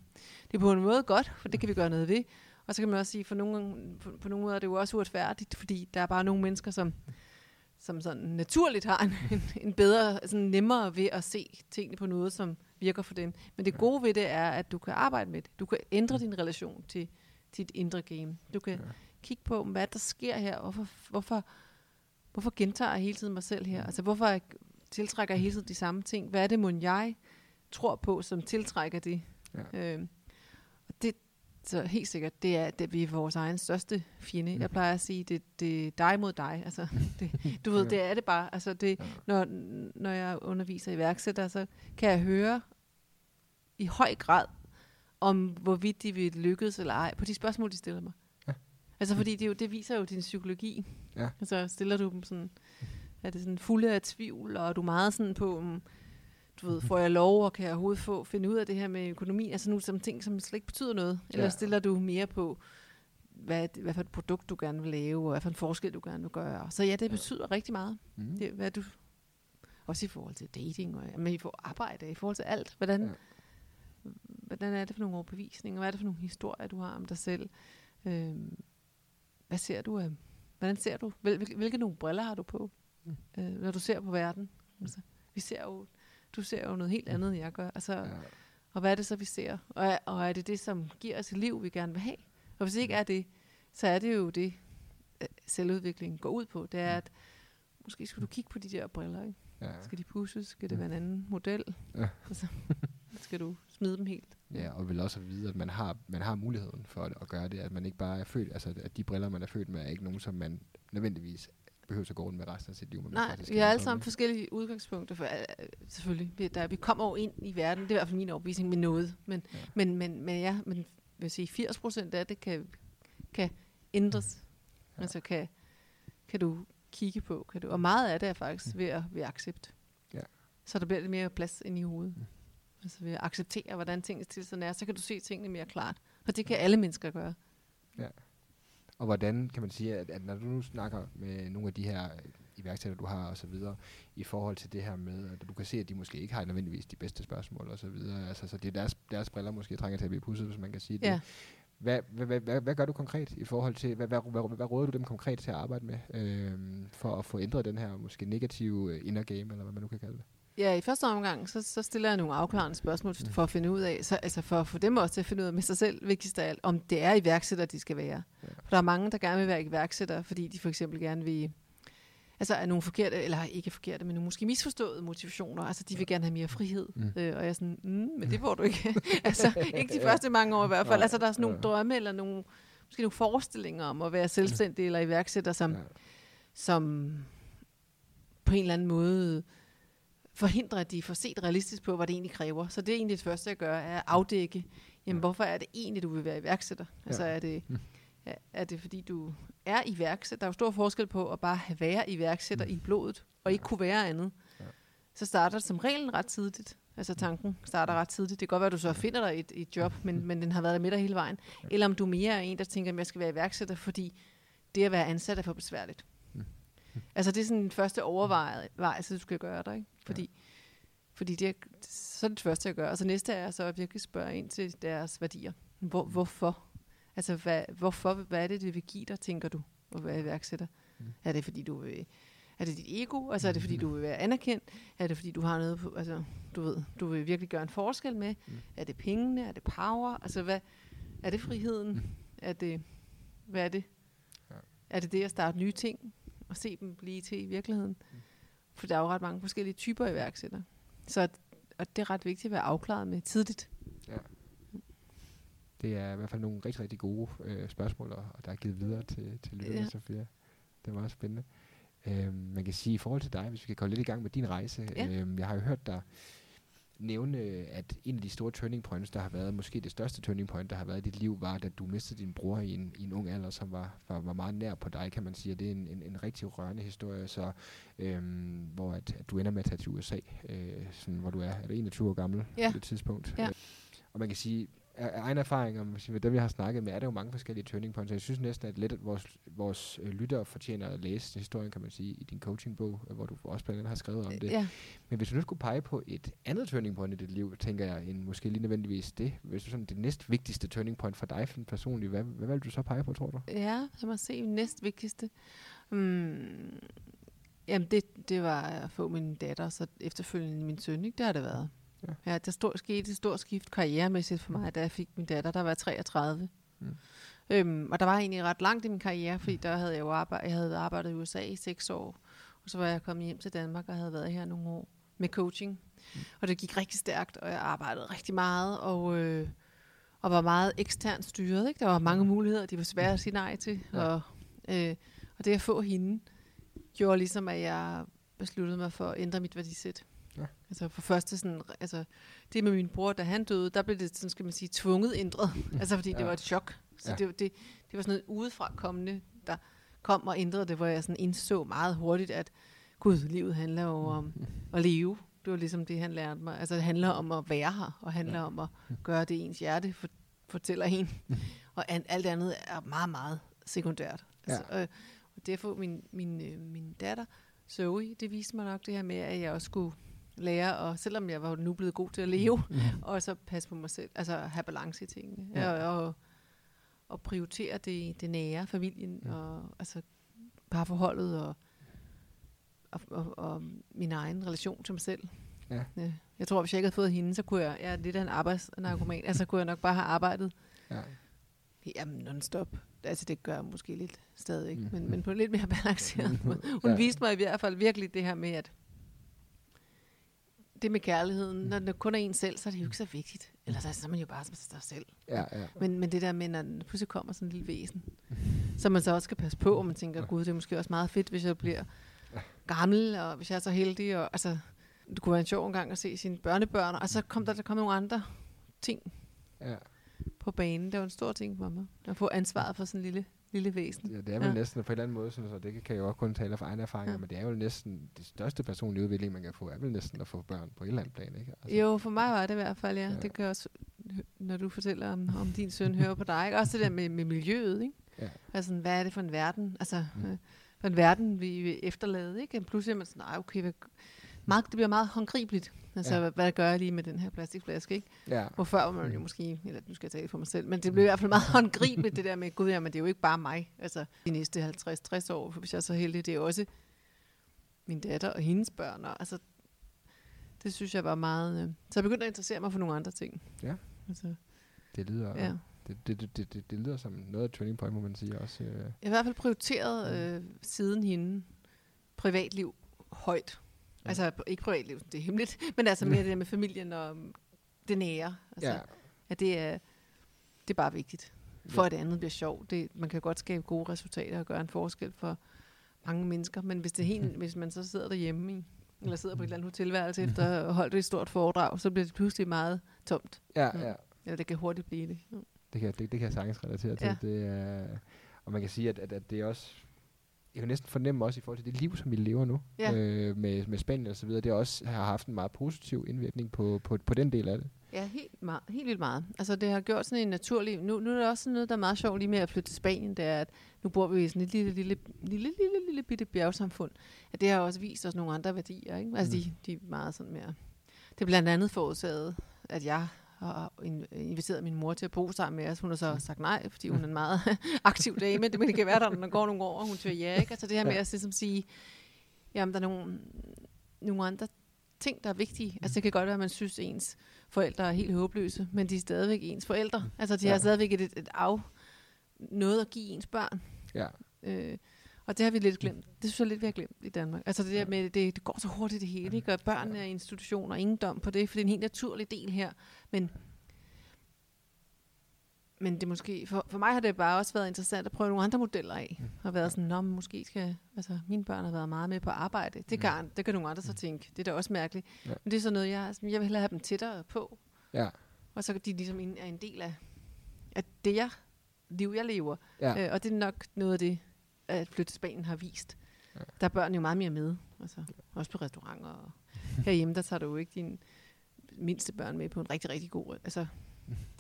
det er på en måde godt, for det kan vi gøre noget ved. Og så kan man også sige, for nogle, på, på nogle måder er det jo også uretfærdigt, fordi der er bare nogle mennesker, som, som sådan naturligt har en, en, en bedre, sådan nemmere ved at se tingene på noget, som virker for dem. Men det gode ved det er, at du kan arbejde med det. Du kan ændre din relation til, til dit indre game. Du kan ja. kigge på, hvad der sker her. Hvorfor, hvorfor, hvorfor gentager jeg hele tiden mig selv her? Altså, hvorfor jeg tiltrækker jeg hele tiden de samme ting? Hvad er det, mon jeg tror på, som tiltrækker det? Ja. Og det, så helt sikkert, det er, det vi er vores egen største fjende. Mm. Jeg plejer at sige, det, det er dig mod dig. Altså, det, du ved, det er det bare. Altså, det, Ja. når, når jeg underviser iværksættere, så kan jeg høre i høj grad om, hvorvidt de vil lykkes eller ej, på de spørgsmål, de stiller mig. Ja. Altså, fordi det, jo, det viser jo din psykologi. Ja. Altså, stiller du dem sådan, er det sådan fulde af tvivl, og er du meget sådan på, um, du ved, får jeg lov, og kan jeg overhovedet få, finde ud af det her med økonomi? Altså nogle som ting, som slet ikke betyder noget. Eller Ja. stiller du mere på, hvad, hvad for et produkt du gerne vil lave, og hvad for en forskel du gerne vil gøre. Så ja, det betyder rigtig meget. Mm. Det, hvad du, også i forhold til dating, og, men i forhold arbejde, i forhold til alt. Hvordan, Ja. ja. hvordan er det for nogle overbevisninger? Hvad er det for nogle historier, du har om dig selv? Øhm, hvad ser du af, hvordan ser du? Hvil, hvilke, hvilke nogle briller har du på, Mm. øh, når du ser på verden? Altså, vi ser jo, du ser jo noget helt andet, end jeg gør. Altså, Ja. og hvad er det så, vi ser? Og er, og er det det, som giver os et liv, vi gerne vil have? Og hvis det ikke er det, så er det jo det, øh, selvudviklingen går ud på. Det er, at måske skulle du kigge på de der briller, ikke? Ja. Skal de pusses? Skal det være en anden model? Ja. Altså, skal du smide dem helt? Ja, og vel også vide, at man har, man har muligheden for at, at gøre det, at man ikke bare er født, altså at de briller, man er født med, er ikke nogen, som man nødvendigvis behøver at gå rundt med resten af sit liv. men Nej, vi har alle sammen forskellige udgangspunkter. For, øh, selvfølgelig, vi, der, vi kommer jo ind i verden, det er i hvert fald min overbevisning, med noget. Men, Ja. ja. men, men, men ja, men vil sige, 80 procent af det kan, kan ændres. Ja. Ja. Altså kan, kan du kigge på. Kan du, og meget af det er faktisk ved at, ved at accept. Ja. Så der bliver lidt mere plads ind i hovedet. Mm. Mm. Altså ved at acceptere, hvordan tingens tilstand er, så kan du se tingene mere klart. Og det kan alle mennesker gøre. Og hvordan kan man sige, at, at når du nu snakker med nogle af de her øh, iværksættere, du har og så videre, i forhold til det her med, at du kan se, at de måske ikke har nødvendigvis de bedste spørgsmål og så videre, altså så det er deres, deres briller måske trænger til at blive pudset, hvis man kan sige det. Ja. Hvad, hvad, hvad, hvad, hvad gør du konkret i forhold til, hvad, hvad, hvad, hvad råder du dem konkret til at arbejde med, øhm, for at få ændret den her måske negative øh, inner game, eller hvad man nu kan kalde det? Ja, i første omgang, så, så stiller jeg nogle afklarende spørgsmål mm. for at finde ud af, så, altså for at få dem også til at finde ud af med sig selv, vigtigst af alt, om det er iværksætter, de skal være. Ja. Ja. For der er mange, der gerne vil være iværksættere, fordi de for eksempel gerne vil, altså er nogle forkerte, eller ikke forkerte, men nogle måske misforståede motivationer, altså de vil gerne have mere frihed. Mm. Mm. Øh, og jeg er sådan, mm, men det får du ikke. altså ikke de første mange år i hvert fald. Nej, Altså der er sådan nogle ja. drømme, eller nogle, måske nogle forestillinger om at være selvstændig eller iværksætter, som, Ja. som på en eller anden måde forhindrer, at de får set realistisk på, hvad det egentlig kræver. Så det er egentlig det første, jeg gør, er at afdække, jamen Ja. hvorfor er det egentlig, du vil være iværksætter? Altså Ja. er det, Mm. er, det fordi, du er iværksætter? Der er jo stor forskel på at bare have være iværksætter Mm. i blodet, og ikke kunne være andet. Ja. Så starter det som regel ret tidligt. Altså tanken starter ret tidligt. Det kan godt være, at du så finder dig et, et job, men, men den har været der med dig hele vejen. Eller om du mere er en, der tænker, at jeg skal være iværksætter, fordi det at være ansat er for besværligt. Mm. Altså det er sådan den første overvejelse, du skal gøre dig. Ikke? Fordi, fordi det er, så er det det første, jeg gør. Og så næste er så at virkelig spørge ind til deres værdier. Hvor, hvorfor? Altså hvad, hvorfor, hvad er det, det vil give dig, tænker du, at være iværksætter? Mm. Er det fordi, du vil, er det dit ego? Altså er det fordi, du vil være anerkendt? Er det fordi, du har noget på, altså du ved, du vil virkelig gøre en forskel med? Mm. Er det pengene? Er det power? Altså hvad, er det friheden? Mm. Er det, hvad er det? Ja. Er det det at starte nye ting og se dem blive til i virkeligheden? Mm. For der er jo ret mange forskellige typer iværksætter. Så og det er ret vigtigt at være afklaret med tidligt. Det er i hvert fald nogle rigtig, rigtig gode øh, spørgsmål, og, der er givet videre til, til lytterne, Ja. ja. Sofia. Det var meget spændende. Øhm, man kan sige, i forhold til dig, hvis vi kan komme lidt i gang med din rejse. Ja. Øhm, jeg har jo hørt dig nævne, at en af de store turning points, der har været, måske det største turning point, der har været i dit liv, var, at du mistede din bror i en, i en ung alder, som var, var, var meget nær på dig, kan man sige. Og det er en, en, en rigtig rørende historie, så, øhm, hvor at, at du ender med at tage til USA, øh, sådan, hvor du er, er du 21 år gammel Ja. på det tidspunkt. Ja. Øh, og man kan sige, af egen erfaring, og med dem jeg har snakket med, er der jo mange forskellige turning points. Jeg synes næsten, at lidt at vores, vores øh, lyttere fortjener at læse historien, kan man sige, i din coachingbog, øh, hvor du også blandt andet har skrevet om det. Ja. Men hvis du nu skulle pege på et andet turning point i dit liv, tænker jeg, end måske lige nødvendigvis det, hvis du sådan det næst vigtigste turning point for dig personligt, hvad, hvad vil du så pege på, tror du? Ja, lad mig se næst vigtigste. Mm, jamen, det, det var at få min datter, så efterfølgende min søn, ikke? Det har det været. Ja. Ja, der stod, skete et stort skift karrieremæssigt for mig, da jeg fik min datter, der var jeg 33. Mm. Mm. Øhm, og der var egentlig ret langt i min karriere, fordi der havde jeg jo arbejdet, jeg havde arbejdet i USA i seks år, og så var jeg kommet hjem til Danmark og havde været her nogle år med coaching. Mm. Og det gik rigtig stærkt, og jeg arbejdede rigtig meget, og, øh, og var meget eksternt styret. Ikke? Der var mange muligheder, de var svære at sige nej til. Ja. Og, øh, og det at få hende, gjorde ligesom, at jeg besluttede mig for at ændre mit værdisæt. Ja. Altså for første sådan, altså det med min bror, da han døde, der blev det sådan, skal man sige, tvunget ændret. altså fordi ja. det Ja. var et chok. Så Ja. ja. det, det, det var sådan noget udefra kommende, der kom og ændrede det, hvor jeg sådan indså meget hurtigt, at gud, livet handler jo om at leve. Det var ligesom det, han lærte mig. Altså det handler om at være her, og handler ja. om at gøre det, ens hjerte for, fortæller en. og an, alt andet er meget, meget sekundært. Altså, øh, og få min, min, øh, min datter, Zoe, det viste mig nok det her med, at jeg også skulle lære, og selvom jeg var nu blevet god til at leve, og så passe på mig selv, altså have balance i tingene, Ja. og, og, og prioritere det, det nære, familien, ja. og altså parforholdet, og, og, og, og min egen relation til mig selv. Ja. Ja. Jeg tror, hvis jeg ikke havde fået hende, så kunne jeg, jeg er lidt af en arbejdsnarkoman, altså kunne jeg nok bare have arbejdet Ja. Jamen, non-stop. Altså, det gør jeg måske lidt stadig, Mm. mm. men, men på en lidt mere balanceret måde. Hun ja. viste mig i hvert fald virkelig det her med, at det med kærligheden, når det kun er en selv, så er det jo ikke så vigtigt. Ellers så er man jo bare som sig selv. Ja, ja. Men, men det der med, når der pludselig kommer sådan en lille væsen, så man så også skal passe på, og man tænker, gud, det er måske også meget fedt, hvis jeg bliver gammel, og hvis jeg er så heldig. Og, altså, det kunne være en sjov gang at se sine børnebørn, og så kom der, der kom nogle andre ting ja. på banen. Det var en stor ting for mig. At få ansvaret for sådan en lille, lille væsen. Ja, det er vel ja. Næsten på en eller anden måde, sådan, så det kan jeg jo også kun tale fra egne erfaringer, ja. Men det er jo næsten det største personlige udvikling, man kan få, er vel næsten at få børn på et eller andet plan, ikke? Altså, Jo, for mig var det i hvert fald, ja. Ja. Det kan jeg også, når du fortæller om, om din søn, høre på dig. Ikke? Også det der med, med miljøet, ikke? Ja. Altså, hvad er det for en verden? Altså, Mm. mm. for en verden, vi efterlade, ikke? Og pludselig er man sådan, nej, okay, hvad, meget, det bliver meget håndgribeligt. Altså, Ja. hvad, hvad gør jeg lige med den her plastikflaske, ikke? Ja, Hvor før var man jo måske, eller nu skal jeg tale for mig selv, men det blev i hvert fald meget håndgribeligt, det der med, gud, ja, men det er jo ikke bare mig. Altså, de næste 50-60 år, for hvis jeg er så heldig, det er også min datter og hendes børn. Og, altså, det synes jeg var meget... Øh. Så jeg begyndte at interessere mig for nogle andre ting. Ja. Altså, det lyder, ja. ja. det, det, det, det, det, det lyder som noget af turning point, må man sige også. Øh. Jeg har i hvert fald prioriteret øh, siden hende privatliv højt. Ja. Altså ikke privatliv, det er hemmeligt, men altså mere det der med familien og det nære. Altså, Ja, ja. at det er, det er bare vigtigt. For at det andet bliver sjovt. Det, man kan godt skabe gode resultater og gøre en forskel for mange mennesker. Men hvis, det helt, hvis man så sidder derhjemme i, eller sidder på et eller andet hotelværelse efter at have holdt et stort foredrag, så bliver det pludselig meget tomt. ja, Mm. ja. Eller det kan hurtigt blive det. Mm. Det kan, det, det kan jeg sagtens relatere til. Ja. Det er, og man kan sige, at, at, at det er også... Jeg kan næsten fornemme også i forhold til det liv, som vi lever nu, Ja. øh, med, med Spanien og så videre, det også har haft en meget positiv indvirkning på, på, på den del af det. Ja, helt, meget, helt vildt meget. Altså det har gjort sådan en naturlig... Nu, nu er der også sådan noget, der er meget sjovt lige med at flytte til Spanien, det er, at nu bor vi i sådan et lille, lille, lille, lille, lille bitte bjergsamfund. At det har også vist os nogle andre værdier, ikke? Altså Mm. de, de er meget sådan mere... Det er blandt andet forårsaget, at jeg in- inviteret min mor til at bo sammen med os. Hun har så sagt nej, fordi hun er en meget aktiv dame. Det, men det kan være, at der går nogle år, og hun siger ja. Ikke? Altså det her med at ligesom sige, jamen der er nogle, nogle andre ting, der er vigtige. Altså det kan godt være, at man synes, ens forældre er helt håbløse, men de er stadigvæk ens forældre. Altså de ja. har stadigvæk et, et af noget at give ens børn. Ja, Øh, og det har vi lidt glemt. Det synes jeg lidt, vi har glemt i Danmark. Altså det der med, det, det går så hurtigt det hele, ikke? Og børn er institutioner, ingen dom på det, for det er en helt naturlig del her. Men men det måske, for, for mig har det bare også været interessant at prøve nogle andre modeller af. Mm. Og været sådan, nå, måske skal, altså mine børn har været meget med på arbejde. Det kan, det kan nogle andre så tænke, det er da også mærkeligt. Ja. Men det er sådan noget, jeg, jeg vil hellere have dem tættere på. Ja. Og så kan de ligesom en, er en del af, af det jeg, liv, jeg lever. Ja. Øh, og det er nok noget af det, at flytte til Spanien har vist. Ja. Ja. Der er børn jo meget mere med. Altså, også på restauranter. Og herhjemme, der tager du jo ikke din mindste børn med på en rigtig, rigtig god... Altså,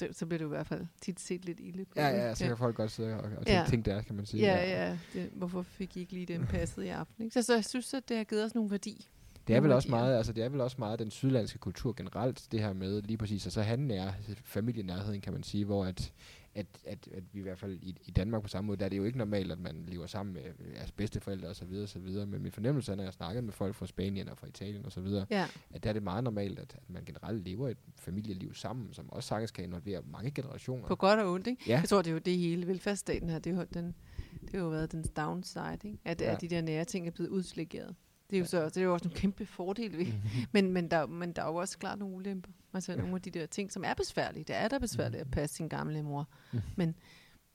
det, så bliver du i hvert fald tit set lidt ilde på. Ja, det. ja, så kan folk godt sidde og, og tænke, Ja. tænke der, kan man sige. Ja, ja. Det, hvorfor fik I ikke lige den passet i aften? Ikke? Så, så jeg synes, at det har givet os nogle værdi. Det er vel også meget, altså det er vel også meget den sydlandske kultur generelt, det her med lige præcis, altså han nær, familienærheden kan man sige, hvor at, at, at, at vi i hvert fald i, i Danmark på samme måde, der er det jo ikke normalt, at man lever sammen med jeres bedsteforældre og så videre, og så videre. Men min fornemmelse er, når jeg snakker med folk fra Spanien og fra Italien og så videre, Ja, at der er det meget normalt, at, at man generelt lever et familieliv sammen, som også sagtens kan involvere mange generationer. på godt og ondt. Ikke? Ja. Jeg tror, det er jo det hele velfærdsstaten her. Det har, jo den, det har jo været den downside, ikke? At, Ja. at de der nære ting er blevet udslikket. Det er jo, så, det er jo også nogle kæmpe fordele ved. men, men, der, men der er jo også klart nogle ulemper. Altså ja. nogle af de der ting, som er besværlige. Det er da besværligt at passe sin gamle mor. Mm. Men,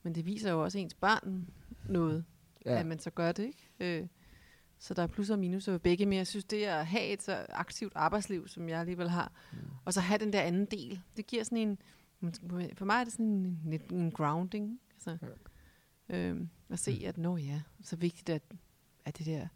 men det viser jo også ens børn noget, ja. ja. at man så gør det. Ikke? Øh, så der er plus og minus ved begge, men jeg synes, det at have et så aktivt arbejdsliv, som jeg alligevel har, mm. og så have den der anden del, det giver sådan en, for mig er det sådan en, en, en grounding, altså, ja. øhm, at se, at nå ja, så vigtigt, at, at det der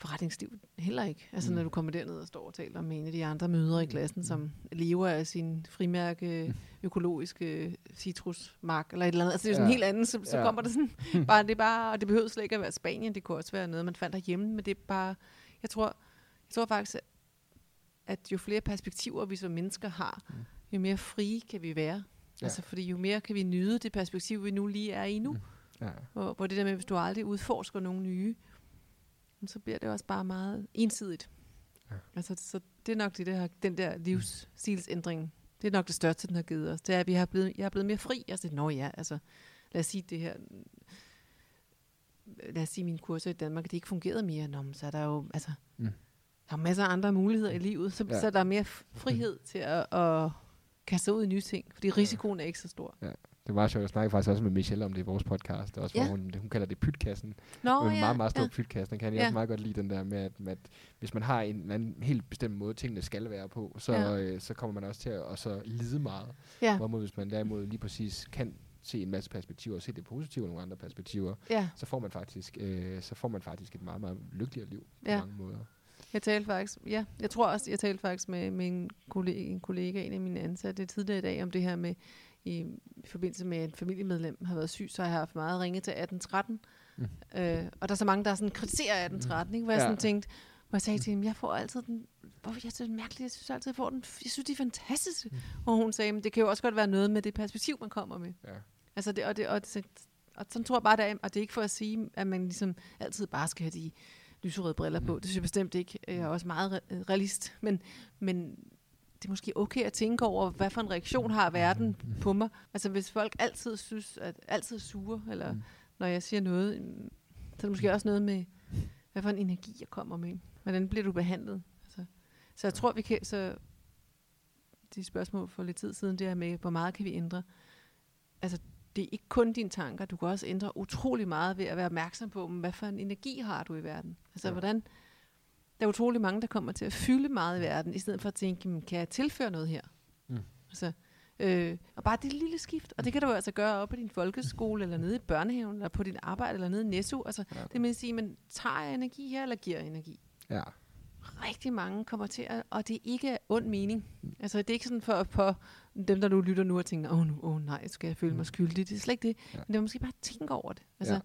forretningsliv heller ikke. Altså Mm. når du kommer derned og står og taler med en af de andre mødre i klassen, som lever af sin frimærke økologiske citrusmark, eller et eller andet. Altså det er jo sådan Ja. helt andet, så, så Ja. kommer der sådan, bare, det bare, og det behøver slet ikke at være Spanien, det kunne også være noget, man fandt derhjemme, men det er bare, jeg tror, jeg tror faktisk, at- jo flere perspektiver vi som mennesker har, Mm. jo mere frie kan vi være. Ja. Altså fordi jo mere kan vi nyde det perspektiv, vi nu lige er i nu. Mm. Ja. Hvor, hvor det der med, hvis du aldrig udforsker nogle nye, så bliver det også bare meget ensidigt. Ja. Ja. Altså, så det er nok det der, den der livsstilsændring, det er nok det største, den har givet os. Det er, at vi har blevet, jeg er blevet mere fri. Altså, nå ja, altså, lad os sige det her, lad os sige mine kurser i Danmark, det ikke fungerede mere. Nå, men så er der jo, altså, Mm. mm. der er masser af andre muligheder i livet, så, Ja. ja. så er der mere frihed til at, at kaste sig ud i nye ting, fordi risikoen er ikke så stor. Det var sjovt, jeg snakkede faktisk også med Michelle om det i vores podcast, også, hvor Ja. hun, hun kalder det pytkassen. Nå, en ja, meget, meget stor ja. pytkasse. Den kan jeg Ja. også meget godt lide, den der med, at, med, at hvis man har en anden helt bestemt måde, tingene skal være på, så, Ja. ja. øh, så kommer man også til at og så lide meget. Ja, Hvorimod hvis man derimod lige præcis kan se en masse perspektiver, og se det positive og nogle andre perspektiver, ja. så får man faktisk, øh, så får man faktisk et meget, meget lykkeligere liv på Ja. mange måder. Jeg talte faktisk, ja, jeg tror også, jeg talte faktisk med, med en, kollega, en kollega, en af mine ansatte tidligere i dag, om det her med, i, forbindelse med, et familiemedlem har været syg, så har jeg haft meget ringe til 1813. Mm. Mm. Øh, og der er så mange, der sådan kritiserer 1813, ikke? hvor jeg Ja. sådan tænkte, hvor jeg sagde til dem, jeg får altid den, hvorfor jeg synes det er mærkeligt, jeg synes altid, jeg får den, jeg synes, de er fantastiske. Mm. Og hun sagde, men det kan jo også godt være noget med det perspektiv, man kommer med. Ja. Altså det, og, det, og, det, og sådan tror jeg bare, det er, og det er ikke for at sige, at man ligesom altid bare skal have de lyserøde briller på. Det synes jeg bestemt ikke. Jeg er også meget re- realist. Men, men det er måske okay at tænke over, hvad for en reaktion har verden på mig. Altså hvis folk altid synes, at altid er sure, eller Mm. når jeg siger noget, mm, så er det måske også noget med, hvad for en energi jeg kommer med. Hvordan bliver du behandlet? Altså, så jeg tror, vi kan... Så de spørgsmål for lidt tid siden, det er med, hvor meget kan vi ændre? Altså, det er ikke kun dine tanker, du kan også ændre utrolig meget ved at være opmærksom på, hvad for en energi har du i verden. Altså, ja. hvordan... Der er utrolig mange, der kommer til at fylde meget i verden, i stedet for at tænke, "Jamen, kan jeg tilføre noget her? Mm. Altså, øh, og bare det lille skift, og det kan du altså gøre op på din folkeskole, eller nede i børnehaven, eller på din arbejde, eller nede i Netto. Altså, Ja. det med at sige, men tager jeg energi her, eller giver jeg energi? Ja. rigtig mange kommer til at, og det er ikke ond mening. Altså det er ikke sådan for, for dem, der nu lytter nu og tænker, åh, oh, nu, oh, nej, skal jeg føle mig skyldig. Det er slet ikke det. Ja. Men det er måske bare at tænke over det. Altså, Ja.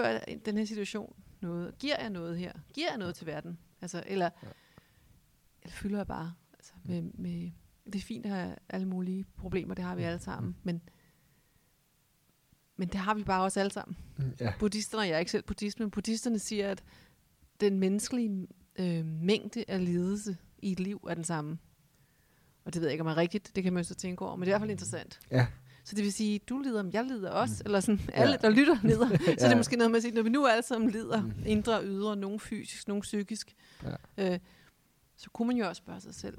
jeg den her situation noget? Giver jeg noget her? Giver jeg noget til verden? Altså, eller, Ja. eller fylder jeg bare? Altså, med, med, det er fint at have alle mulige problemer, det har vi alle sammen, men, men det har vi bare også alle sammen ja. buddhisterne, jeg er ikke selv buddhist, men buddhisterne siger, at den menneskelige øh, mængde af lidelse i et liv er den samme. Og det ved jeg ikke, om er rigtigt, det kan man så tænke over, men det er i hvert fald interessant. Ja. Så det vil sige, du lider, men jeg lider også, mm. eller sådan, alle, der lytter, lider. Så det Ja. er måske noget med at sige, når vi nu alle sammen lider, Mm. indre og ydre, nogen fysisk, nogen psykisk, Ja. øh, så kunne man jo også spørge sig selv,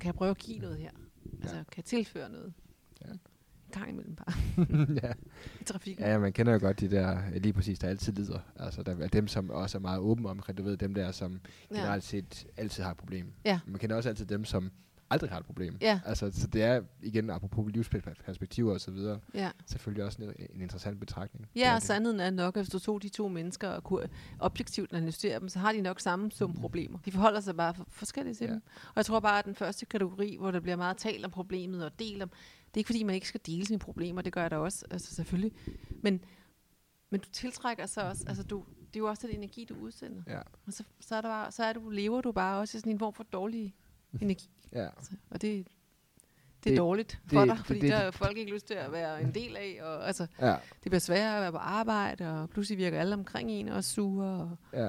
kan jeg prøve at give noget her? Altså, Ja. kan jeg tilføre noget? Ja. En gang imellem bare. ja. I trafikken. ja, man kender jo godt de der, lige præcis, der altid lider. Altså, der er dem, som også er meget åbne omkring, du ved, dem der, som generelt set altid har et problem. Ja. Man kender også altid dem, som aldrig har et problem. Ja. Altså, så det er, igen, apropos livsperspektiver og så videre, ja. selvfølgelig også en, en interessant betragtning. Ja, og sandheden er nok, at hvis du tog de to mennesker og kunne objektivt analysere dem, så har de nok samme sum problemer. De forholder sig bare for forskelligt til Ja. dem. Og jeg tror bare, at den første kategori, hvor der bliver meget talt om problemet og del om, det er ikke fordi, man ikke skal dele sine problemer, det gør jeg da også, altså selvfølgelig. Men, men du tiltrækker så også, altså du, det er jo også den energi, du udsender. Ja, Og så, så, er der bare, så er du, lever du bare også i sådan en form for dårlig energi. Ja. Altså, og det, det er Det- dårligt for det- dig, det- fordi det- der har folk ikke lyst til at være en del af. Og, altså, Ja, det bliver sværere at være på arbejde, og pludselig virker alle omkring en også sure. Og, ja.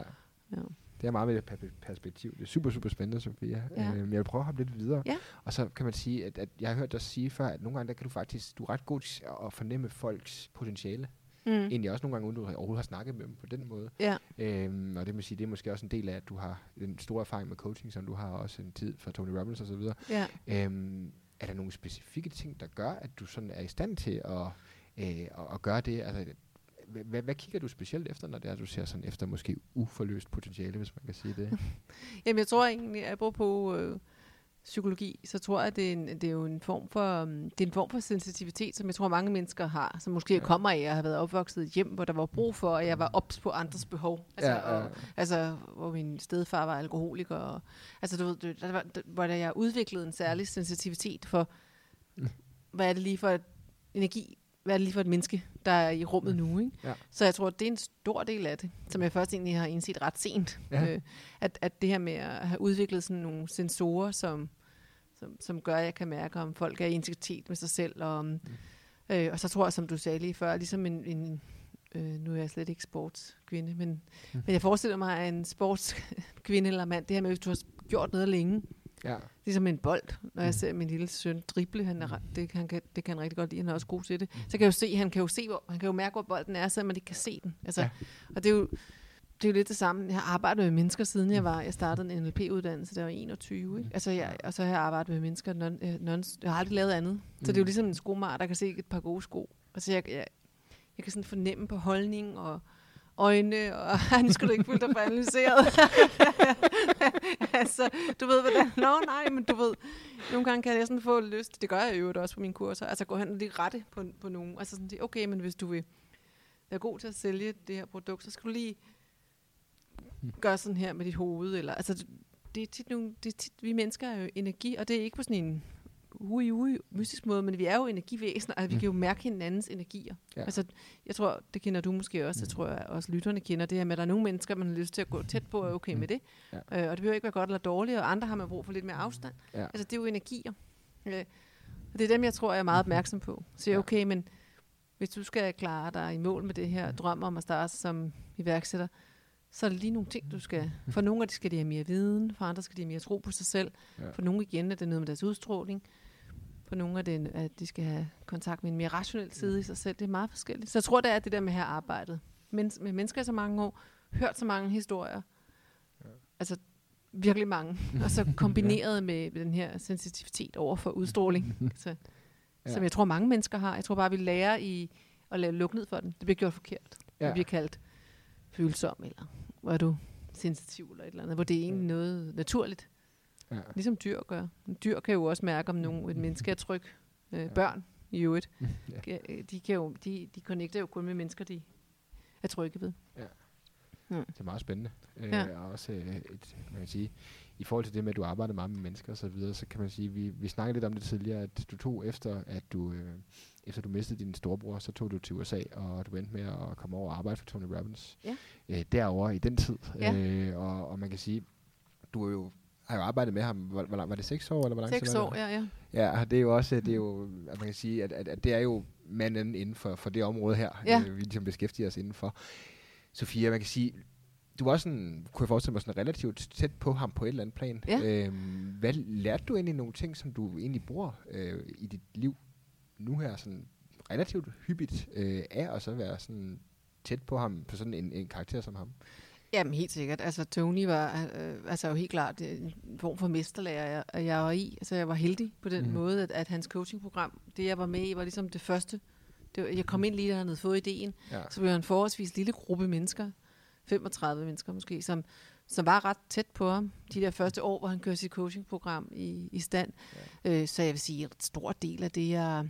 ja. Det er meget med det per- perspektiv. Det er super, super spændende, Sofia. Ja. Øhm, jeg vil prøve at hoppe lidt videre. Ja. Og så kan man sige, at, at jeg har hørt dig sige før, at nogle gange der kan du faktisk, du er ret god til at fornemme folks potentiale. Mm. Egentlig også nogle gange, uden du overhovedet har snakket med dem på den måde. Ja. Øhm, og det må sige, det er måske også en del af, at du har en stor erfaring med coaching, som du har også en tid fra Tony Robbins og så videre. Ja. Øhm, er der nogle specifikke ting, der gør, at du sådan er i stand til at, øh, at, at gøre det? Altså, hvad, hvad, kigger du specielt efter, når det er, du ser sådan efter måske uforløst potentiale, hvis man kan sige det? Jamen, jeg tror egentlig, at på øh, psykologi, så tror jeg, at det er, en, det er jo en form for, um, det er en form for sensitivitet, som jeg tror, mange mennesker har, som måske ja. kommer af at have været opvokset hjem, hvor der var brug for, at jeg var ops på andres behov. Altså, Ja, ja. Og, altså hvor min stedfar var alkoholiker. Og, altså, du ved, der var, der, hvor der jeg udviklede en særlig sensitivitet for, hvad er det lige for energi, hvad er det lige for et menneske, der er i rummet nu, ikke? Ja. Så jeg tror, det er en stor del af det, som jeg først egentlig har indset ret sent. Ja. Øh, at, at det her med at have udviklet sådan nogle sensorer, som, som, som gør, at jeg kan mærke, om folk er i integritet med sig selv. Og, mm. øh, og så tror jeg, som du sagde lige før, ligesom en, en øh, nu er jeg slet ikke sportskvinde, men, mm. men jeg forestiller mig, at en sportskvinde eller mand, det her med, hvis du har gjort noget længe, Ja. ligesom en bold, når jeg ser min lille søn drible, han er, ret- det, han kan, det kan han rigtig godt lide, han er også god til det. Så kan jeg jo se, han kan jo se, hvor, han kan jo mærke, hvor bolden er, selvom man ikke kan se den. Altså, Ja. Og det er jo det er jo lidt det samme. Jeg har arbejdet med mennesker, siden jeg var, jeg startede en NLP-uddannelse, da jeg var 21, ikke? Altså, jeg, og så har jeg arbejdet med mennesker, non, øh, non, jeg har aldrig lavet andet. Så det er jo ligesom en skomar, der kan se et par gode sko. Altså, jeg, jeg, jeg kan sådan fornemme på holdning og øjne, og han skulle ikke føle dig for analyseret. altså, du ved, hvordan, nå nej, men du ved, nogle gange kan jeg sådan få lyst, det gør jeg jo også på mine kurser, altså gå hen og lige rette på, på nogen, altså sådan sige, okay, men hvis du vil være god til at sælge det her produkt, så skal du lige gøre sådan her med dit hoved, eller, altså, det er tit nogle, det er tit, vi mennesker er jo energi, og det er ikke på sådan en ui, ui, mystisk måde, men vi er jo energivæsener, altså vi kan jo mærke hinandens energier. Ja. Altså, jeg tror, det kender du måske også, det tror jeg også lytterne kender, det her med, at der er nogle mennesker, man har lyst til at gå tæt på, og er okay med det. Ja. Øh, og det behøver ikke være godt eller dårligt, og andre har man brug for lidt mere afstand. Ja. Altså, det er jo energier. Øh, og det er dem, jeg tror, jeg er meget opmærksom på. Så jeg, okay, men hvis du skal klare dig i mål med det her drøm om at starte som iværksætter, så er der lige nogle ting, du skal... For nogle af de skal de have mere viden, for andre skal de have mere tro på sig selv. Ja. For nogle igen er det noget med deres udstråling. For nogle er det, at de skal have kontakt med en mere rationel side i sig selv. Det er meget forskelligt. Så jeg tror, det er det der med at have arbejdet men, med mennesker i så mange år, hørt så mange historier. Ja. Altså virkelig mange. Og så kombineret med, med den her sensitivitet over for udstråling. så, Ja. Som jeg tror, mange mennesker har. Jeg tror bare, vi lærer i at lave lukket for den. Det bliver gjort forkert. Ja. Ja. Det bliver kaldt følsom, eller hvor er du sensitiv, eller et eller andet, hvor det er egentlig noget naturligt. Ja. Ligesom dyr gør. Dyr kan jo også mærke, om nogen, et menneske er tryg. Øh, børn i øvrigt. Ja. Ja. De, kan jo, de, de connecter jo kun med mennesker, de er trygge ved. Det er meget spændende. Øh, Ja. og også øh, et, man kan sige, i forhold til det med, at du arbejder meget med mennesker og så videre, så kan man sige, vi, vi snakkede lidt om det tidligere, at du tog efter, at du, øh, efter du mistede din storebror, så tog du til USA, og du endte med at komme over og arbejde for Tony Robbins. Ja. Øh, derovre i den tid. Ja. Øh, og, og man kan sige, du er jo har jo arbejdet med ham, hvor, hvor lang, var det seks år, eller hvor lang Seks tid var år, ja, ja. Ja, det er jo også, det er jo, at man kan sige, at, at, at det er jo manden inden for, for det område her, Ja. øh, vi ligesom beskæftiger os indenfor. Sofia, man kan sige, du var sådan, kunne jeg forestille mig, sådan relativt tæt på ham på et eller andet plan. Ja. Øhm, hvad lærte du egentlig nogle ting, som du egentlig bruger øh, i dit liv nu her, sådan relativt hyppigt øh, af, og så være sådan tæt på ham, på sådan en, en karakter som ham? Jamen helt sikkert. Altså Tony var øh, altså jo helt klart en form for mesterlærer, jeg, jeg var i. Altså jeg var heldig på den mm. måde, at, at hans coachingprogram, det jeg var med i, var ligesom det første. Det var, jeg kom ind lige, da han havde fået ideen. Ja. Så var en forholdsvis lille gruppe mennesker, 35 mennesker måske, som, som var ret tæt på ham de der første år, hvor han kørte sit coachingprogram i, i stand. Ja. Øh, så jeg vil sige, at en stor del af det, jeg...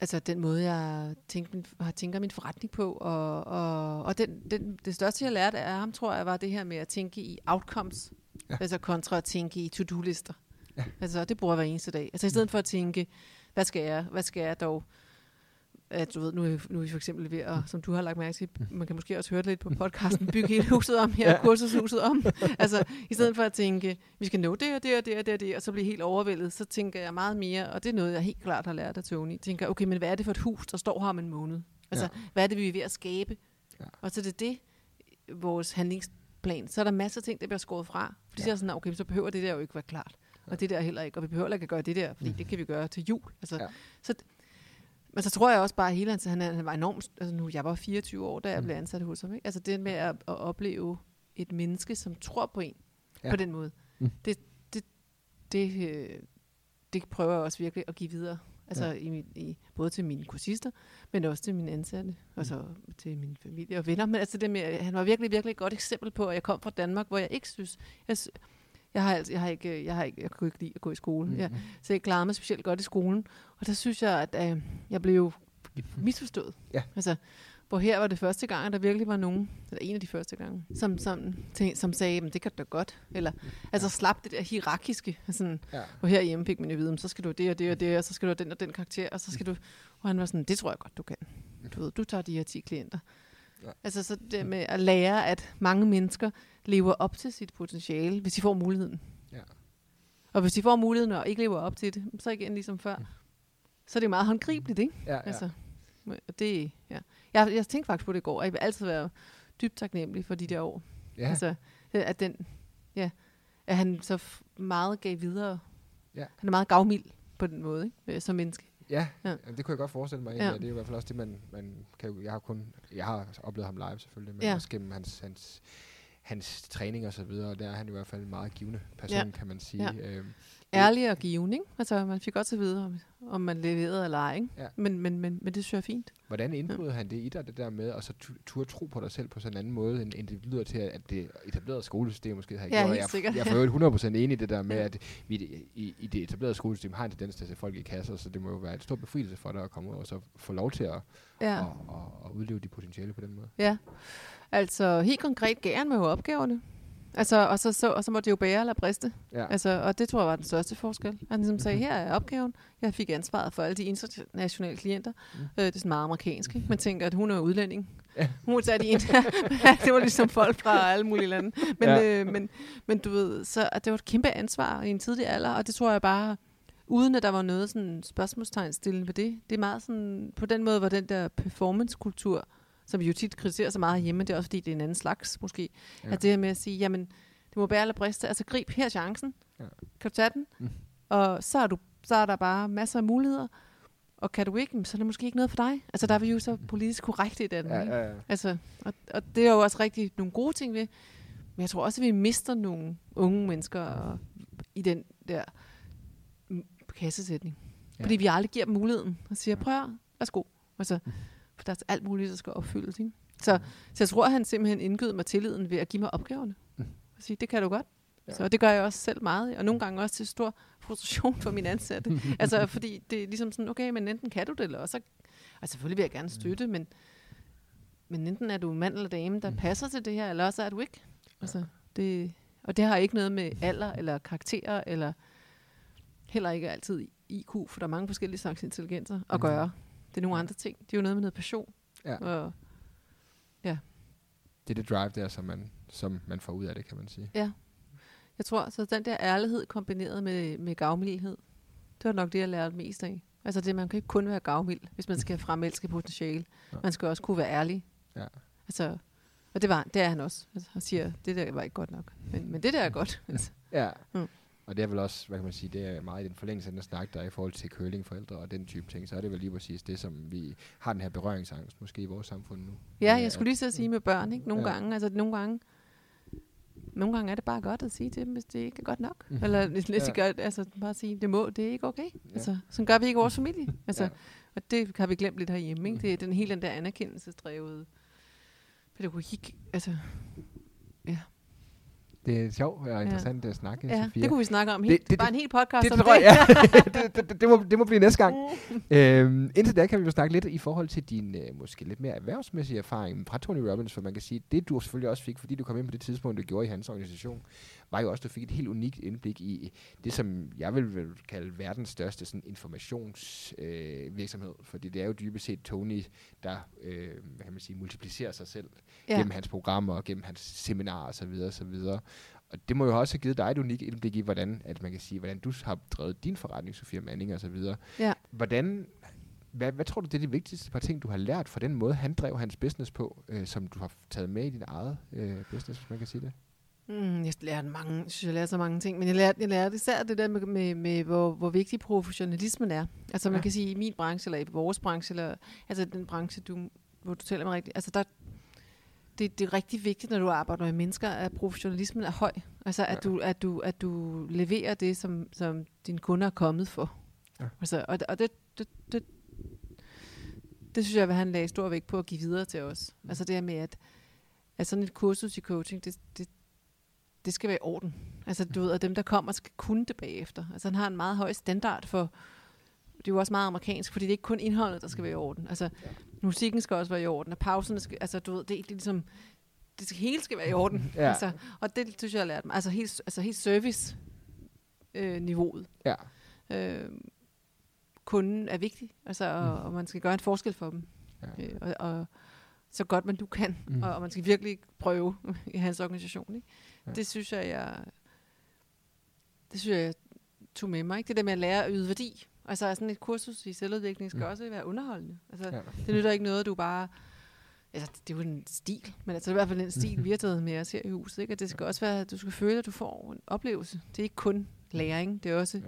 Altså den måde, jeg tænker min, har tænker min forretning på, og, og, og den, den, det største, jeg lærte af ham, tror jeg, var det her med at tænke i outcomes, Ja. altså kontra at tænke i to-do-lister. Ja. Altså det bruger jeg hver eneste dag. Altså i stedet for at tænke, hvad skal jeg, hvad skal jeg dog at du ved, nu er, nu er vi for eksempel ved at, som du har lagt mærke til, man kan måske også høre det lidt på podcasten, bygge hele huset om her, ja. kursushuset om. Altså, i stedet for at tænke, vi skal nå det og det og det og det og det, og så blive helt overvældet, så tænker jeg meget mere, og det er noget, jeg helt klart har lært af Tony, tænker, okay, men hvad er det for et hus, der står her om en måned? Altså, Ja. hvad er det, vi er ved at skabe? Ja. Og så er det det, vores handlingsplan, så er der masser af ting, der bliver skåret fra. Fordi Ja. så er sådan, okay, så behøver det der jo ikke være klart. Og det der heller ikke, og vi behøver ikke at gøre det der, fordi det kan vi gøre til jul. Altså, ja. så, men så tror jeg også bare, at hele hans, han, han var enormt, altså nu, jeg var 24 år, da jeg blev ansat hos ham, ikke? Altså det med at, at opleve et menneske, som tror på en, Ja. på den måde, Mm. mm. det, det, det, øh, det prøver jeg også virkelig at give videre. Altså Ja. i, i, både til mine kursister, men også til mine ansatte, og så til min familie og venner. Men altså det med, han var virkelig, virkelig et godt eksempel på, at jeg kom fra Danmark, hvor jeg ikke synes, jeg, jeg har, altså, jeg har ikke, jeg har ikke, jeg kunne ikke lide at gå i skole. Mm. Jeg, så jeg klarede mig specielt godt i skolen. Og der synes jeg, at øh, jeg blev misforstået. Ja. Altså, hvor her var det første gang, at der virkelig var nogen, eller en af de første gange, som, som, tæn- som sagde, men det kan du da godt. Eller, altså slap det der hierarkiske. Sådan, Ja. hvor herhjemme fik man jo at vide, så skal du det og det og det, og så skal du have den og den karakter, og så skal du... Og han var sådan, det tror jeg godt, du kan. Du ved, du tager de her 10 klienter. Ja. Altså så det med at lære, at mange mennesker lever op til sit potentiale, hvis de får muligheden. Ja. Og hvis de får muligheden og ikke lever op til det, så igen ligesom før, så er det meget håndgribeligt, ikke? Ja, ja. Altså, det, ja. Jeg, jeg tænkte faktisk på det i går, og jeg vil altid være dybt taknemmelig for de der år. ja. Altså, at den, ja, at han så meget gav videre. Ja. Han er meget gavmild på den måde, ikke? Øh, som menneske. Ja, ja. Det kunne jeg godt forestille mig. Ja. Det er jo i hvert fald også det, man, man kan jo, jeg har kun, jeg har oplevet ham live selvfølgelig, men Ja. også gennem hans, hans, hans træning og så videre, og der er han i hvert fald en meget givende person, Ja. kan man sige. Ja. Øhm, Ærlig og givende, ikke? Altså, man fik godt at vide, om, om man leverede eller ej, ikke? Ja. Men, men, men, men det synes jeg er fint. hvordan indbrød han det i dig, det der med, at så tu- turde tro på dig selv på sådan en anden måde, end, end det lyder til, at det etablerede skolesystem måske har Ja, gjort. jeg, sikkert. jeg er for øvrigt 100% enig i det der med, Ja. at vi i det- i, det etablerede skolesystem har en tendens til at sætte folk i kasser, så det må jo være et stort befrielse for dig at komme ud og så få lov til at, Ja. at, at, at udleve dit potentiale på den måde. Ja. Altså, helt konkret gav han mig jo opgaverne. Altså, og så, så, og så måtte det jo bære eller briste. Ja. Altså, og det tror jeg var den største forskel. Han ligesom sagde, her er opgaven. Jeg fik ansvaret for alle de internationale klienter. Mm. Øh, det er sådan meget amerikansk, ikke? Man tænker, at hun er udlænding. Ja. Hun tage de ind. det var ligesom folk fra alle mulige lande. Men, Ja. øh, men, men du ved, så at det var et kæmpe ansvar i en tidlig alder, og det tror jeg bare, uden at der var noget sådan spørgsmålstegn stillende ved det. Det er meget sådan, på den måde var den der performance-kultur, som vi jo tit kritiserer så meget hjemme, det er også fordi, det er en anden slags måske. Ja. At det her med at sige, jamen, det må bære eller briste, altså grib her er chancen. Ja. Kan du tage den? Mm. Mm. Og så er, du, så er der bare masser af muligheder. Og kan du ikke, så er det måske ikke noget for dig. Altså der er vi jo så politisk korrekte i den. Ja, ja, ja. Altså, og, og det er jo også rigtig nogle gode ting ved. Men jeg tror også, at vi mister nogle unge mennesker og, i den der mm, kassesætning. Ja. Fordi vi aldrig giver dem muligheden og siger, prøv at, værsgo. Altså, for der er alt muligt, der skal opfyldes. Ikke? Så, så jeg tror, at han simpelthen indgød mig tilliden ved at give mig opgaverne. Mm. Og sige, det kan du godt. Ja. Ja. Så det gør jeg også selv meget, og nogle gange også til stor frustration for mine ansatte. altså, fordi det er ligesom sådan, okay, men enten kan du det, eller også... Altså, selvfølgelig vil jeg gerne støtte, men, men enten er du mand eller dame, der passer til det her, eller også er du ikke. Altså, det, og det har ikke noget med alder, eller karakterer, eller heller ikke altid IQ, for der er mange forskellige slags intelligenser at Mhm. gøre. Det er nogle andre ting. Det er jo noget med noget passion. Ja. Og, Det er det drive der, som man, som man får ud af det, kan man sige. Jeg tror, så den der ærlighed kombineret med, med gavmildhed, det var nok det, jeg lærte mest af. Altså det, man kan ikke kun være gavmild, hvis man skal fremelske potentiale. Ja. Man skal også kunne være ærlig. Ja. Altså, og det var det er han også. Altså, han siger, det der var ikke godt nok. Men, men det der er godt. Altså, Ja. Mm. Og det er vel også, hvad kan man sige, det er meget i den forlængelse af den snak, der er i forhold til curlingforældre og den type ting, så er det vel lige præcis det, som vi har den her berøringsangst måske i vores samfund nu. Ja, jeg skulle lige så sige med børn, ikke? Nogle Ja. gange, altså nogle gange, nogle gange er det bare godt at sige til dem, hvis det ikke er godt nok. Mhm. Eller hvis Ja. de gør, altså bare sige, det må, det er ikke okay. Ja. Altså, sådan gør vi ikke i vores familie. Altså, Ja. ja. Og det har vi glemt lidt herhjemme, ikke? Det er den hele den der anerkendelsesdrevede pædagogik. Altså, Det er sjovt og interessant at snakke, ja, Sofia. det kunne vi snakke om. Det- Helt, det, det- bare en hel podcast det om tror det. jeg, ja. det, det, det, må, det, må, det må blive næste gang. øhm, indtil da kan vi jo snakke lidt i forhold til din øh, måske lidt mere erhvervsmæssige erfaring fra Tony Robbins, for man kan sige, det du selvfølgelig også fik, fordi du kom ind på det tidspunkt, du gjorde i hans organisation, var jo også, at du fik et helt unikt indblik i det, som jeg vil, vil kalde verdens største sådan, informationsvirksomhed, øh, fordi det er jo dybest set Tony, der øh, hvad kan man sige, multiplicerer sig selv. Ja. gennem hans programmer og gennem hans seminarer osv. osv. Og det må jo også have givet dig et unikt indblik i, hvordan, at man kan sige, hvordan du har drevet din forretning, Sofia Manning og så videre. Ja. Hvordan, hvad, hvad tror du, det er de vigtigste par ting, du har lært fra den måde, han drev hans business på, øh, som du har taget med i din eget øh, business, hvis man kan sige det? Mm, jeg lærte mange, synes, jeg lærte så mange ting, men jeg lærte, jeg lærte især det der med, med, med hvor, hvor vigtig professionalismen er. Altså man Ja. kan sige, i min branche, eller i vores branche, eller altså den branche, du, hvor du taler med rigtigt, altså der, det, det er rigtig vigtigt, når du arbejder med mennesker, at professionalismen er høj. Altså at, Ja. du, at, du, at du leverer det, som, som dine kunder er kommet for. Ja. Altså, og og det, det, det, det synes jeg, at han lagde stor vægt på at give videre til os. Mm. Altså det her med, at, at sådan et kursus i coaching, det, det, det skal være i orden. Altså du ved, at dem, der kommer, skal kunne det bagefter. Altså han har en meget høj standard for, det er jo også meget amerikansk, fordi det er ikke kun indholdet, der skal være i orden. Altså musikken skal også være i orden, og pauserne skal, altså du ved, det er ikke ligesom, det skal, hele skal være i orden. Ja. Altså, og det synes jeg, jeg har lært mig. Altså helt, altså helt service øh, niveauet. Ja. Øh, kunden er vigtig, altså, og, Mm. og man skal gøre en forskel for dem. Ja. Øh, og, og så godt man du kan, mm. og, og man skal virkelig prøve i hans organisation. Ikke? Ja. Ja. Det synes jeg, jeg det synes jeg, jeg tog med mig. Ikke? Det der med at lære at yde værdi. Altså sådan et kursus i selvudvikling skal Mm. også være underholdende. Altså, Ja. ja. Det nytter ikke noget, du bare... Altså, det er jo en stil, men altså det er i hvert fald en stil, vi har taget med os her i huset. Ikke? Og det skal også være, at du skal føle, at du får en oplevelse. Det er ikke kun læring, det er også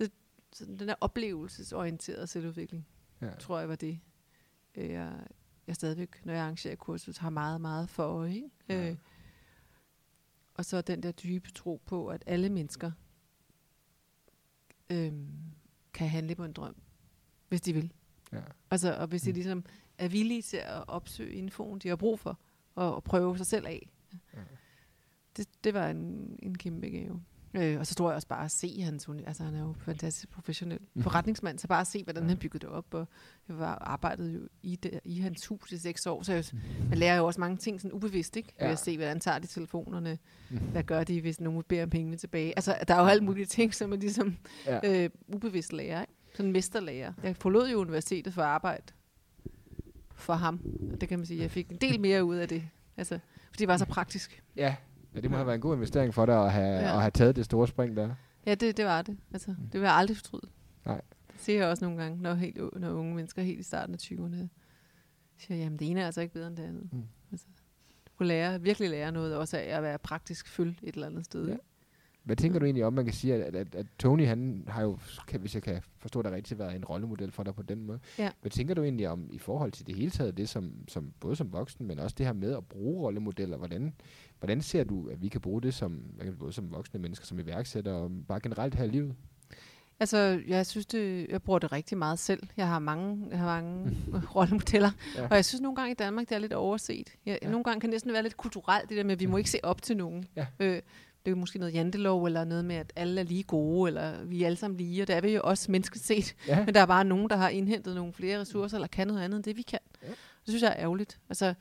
Ja. sådan den der oplevelsesorienterede selvudvikling, Ja. ja. tror jeg var det, øh, jeg, jeg stadigvæk, når jeg arrangerer kursus, har meget, meget for øje. Ikke? Ja. Øh, og så den der dybe tro på, at alle mennesker øh, kan handle på en drøm, hvis de vil. Ja. Altså, og hvis de Mm. ligesom er villige til at opsøge infoen, de har brug for, og, og prøve sig selv af. Ja. Det, det var en, en kæmpe gave. Øh, og så tror jeg også bare at se hans altså han er jo fantastisk professionel Mhm. forretningsmand, så bare at se, hvordan Ja. han byggede det op, og jeg var arbejdet jo i, det, i hans hus i seks år, så jeg, Mhm. man lærer jo også mange ting sådan ubevidst, ikke? Ved Ja. at se, hvordan tager de telefonerne, Mhm. hvad gør de, hvis nogen beder om pengene tilbage. Altså, der er jo alle mulige ting, som man ligesom Ja. øh, ubevidst lærer, ikke? Sådan mesterlærer. Jeg forlod jo universitetet for arbejde for ham. Og det kan man sige, jeg fik en del mere ud af det. Altså, fordi det var så praktisk. Ja. Ja, det må have været en god investering for dig at have, ja. At have taget det store spring der. Ja, det, det var det. Altså, det vil jeg aldrig fortryde. Nej. Det siger jeg også nogle gange, når, helt, når unge mennesker helt i starten af 20'erne siger, jamen det ene er altså ikke bedre end det andet. Mm. Mm. Altså, du kunne lære, virkelig lære noget også af at være praktisk følge et eller andet sted. Ja. Hvad tænker du egentlig om, man kan sige, at, at, at Tony, han har jo, kan, hvis jeg kan forstå det rigtigt, været en rollemodel for dig på den måde. Ja. Hvad tænker du egentlig om, i forhold til det hele taget, det som, som både som voksen, men også det her med at bruge rollemodeller, hvordan, hvordan ser du, at vi kan bruge det som, både som voksne mennesker, som iværksætter, og bare generelt her i livet? Altså, jeg synes, det, jeg bruger det rigtig meget selv. Jeg har mange, jeg har mange rollemodeller. Ja. Og jeg synes nogle gange i Danmark, det er lidt overset. Jeg, Ja. ja. Nogle gange kan det næsten være lidt kulturelt, det der med, at vi må ikke se op til nogen. Ja. Øh, det er jo måske noget jantelov, eller noget med, at alle er lige gode, eller vi er alle sammen lige, og det er vi jo også menneskeligt set. Ja. Men der er bare nogen, der har indhentet nogle flere ressourcer, eller kan noget andet end det, vi kan. Ja. Ja. Det synes jeg er ærgerligt. Altså,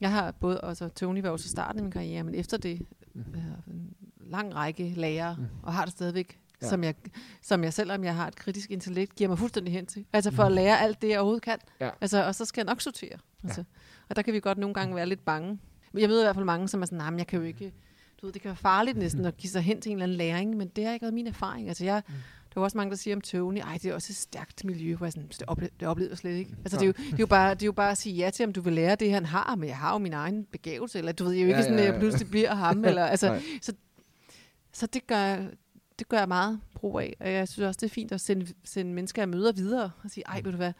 jeg har både, altså Tony var jo så starten af min karriere, men efter det, Mhm. har en lang række lærere, Mhm. og har det stadigvæk, Ja. ja. som, jeg, som jeg, selvom jeg har et kritisk intellekt, giver mig fuldstændig hen til. Altså for at lære alt det, jeg overhovedet kan. Mhm. Ja. Altså, og så skal jeg nok sortere. Altså. Og der kan vi godt nogle gange være lidt bange. Men jeg møder i hvert fald mange, som er sådan, nej, men jeg kan jo ikke... Du ved, det kan være farligt næsten at give sig hen til en eller anden læring, men det har ikke været min erfaring. Altså, jeg, der er jo også mange, der siger om Tony, ej, det er også et stærkt miljø, hvor jeg sådan, det, ople- det oplevede jeg slet ikke. Altså, det er, jo, det, er jo bare, det er jo bare at sige ja til, om du vil lære det, han har, men jeg har jo min egen begævelse, eller du ved, jeg er jo ikke Ja, sådan, ja, at ja. jeg pludselig bliver ham, eller altså, Nej. så, så det gør, det gør jeg meget brug af. Og jeg synes også, det er fint at sende, sende mennesker, jeg møder videre og sige, ej, ved du hvad,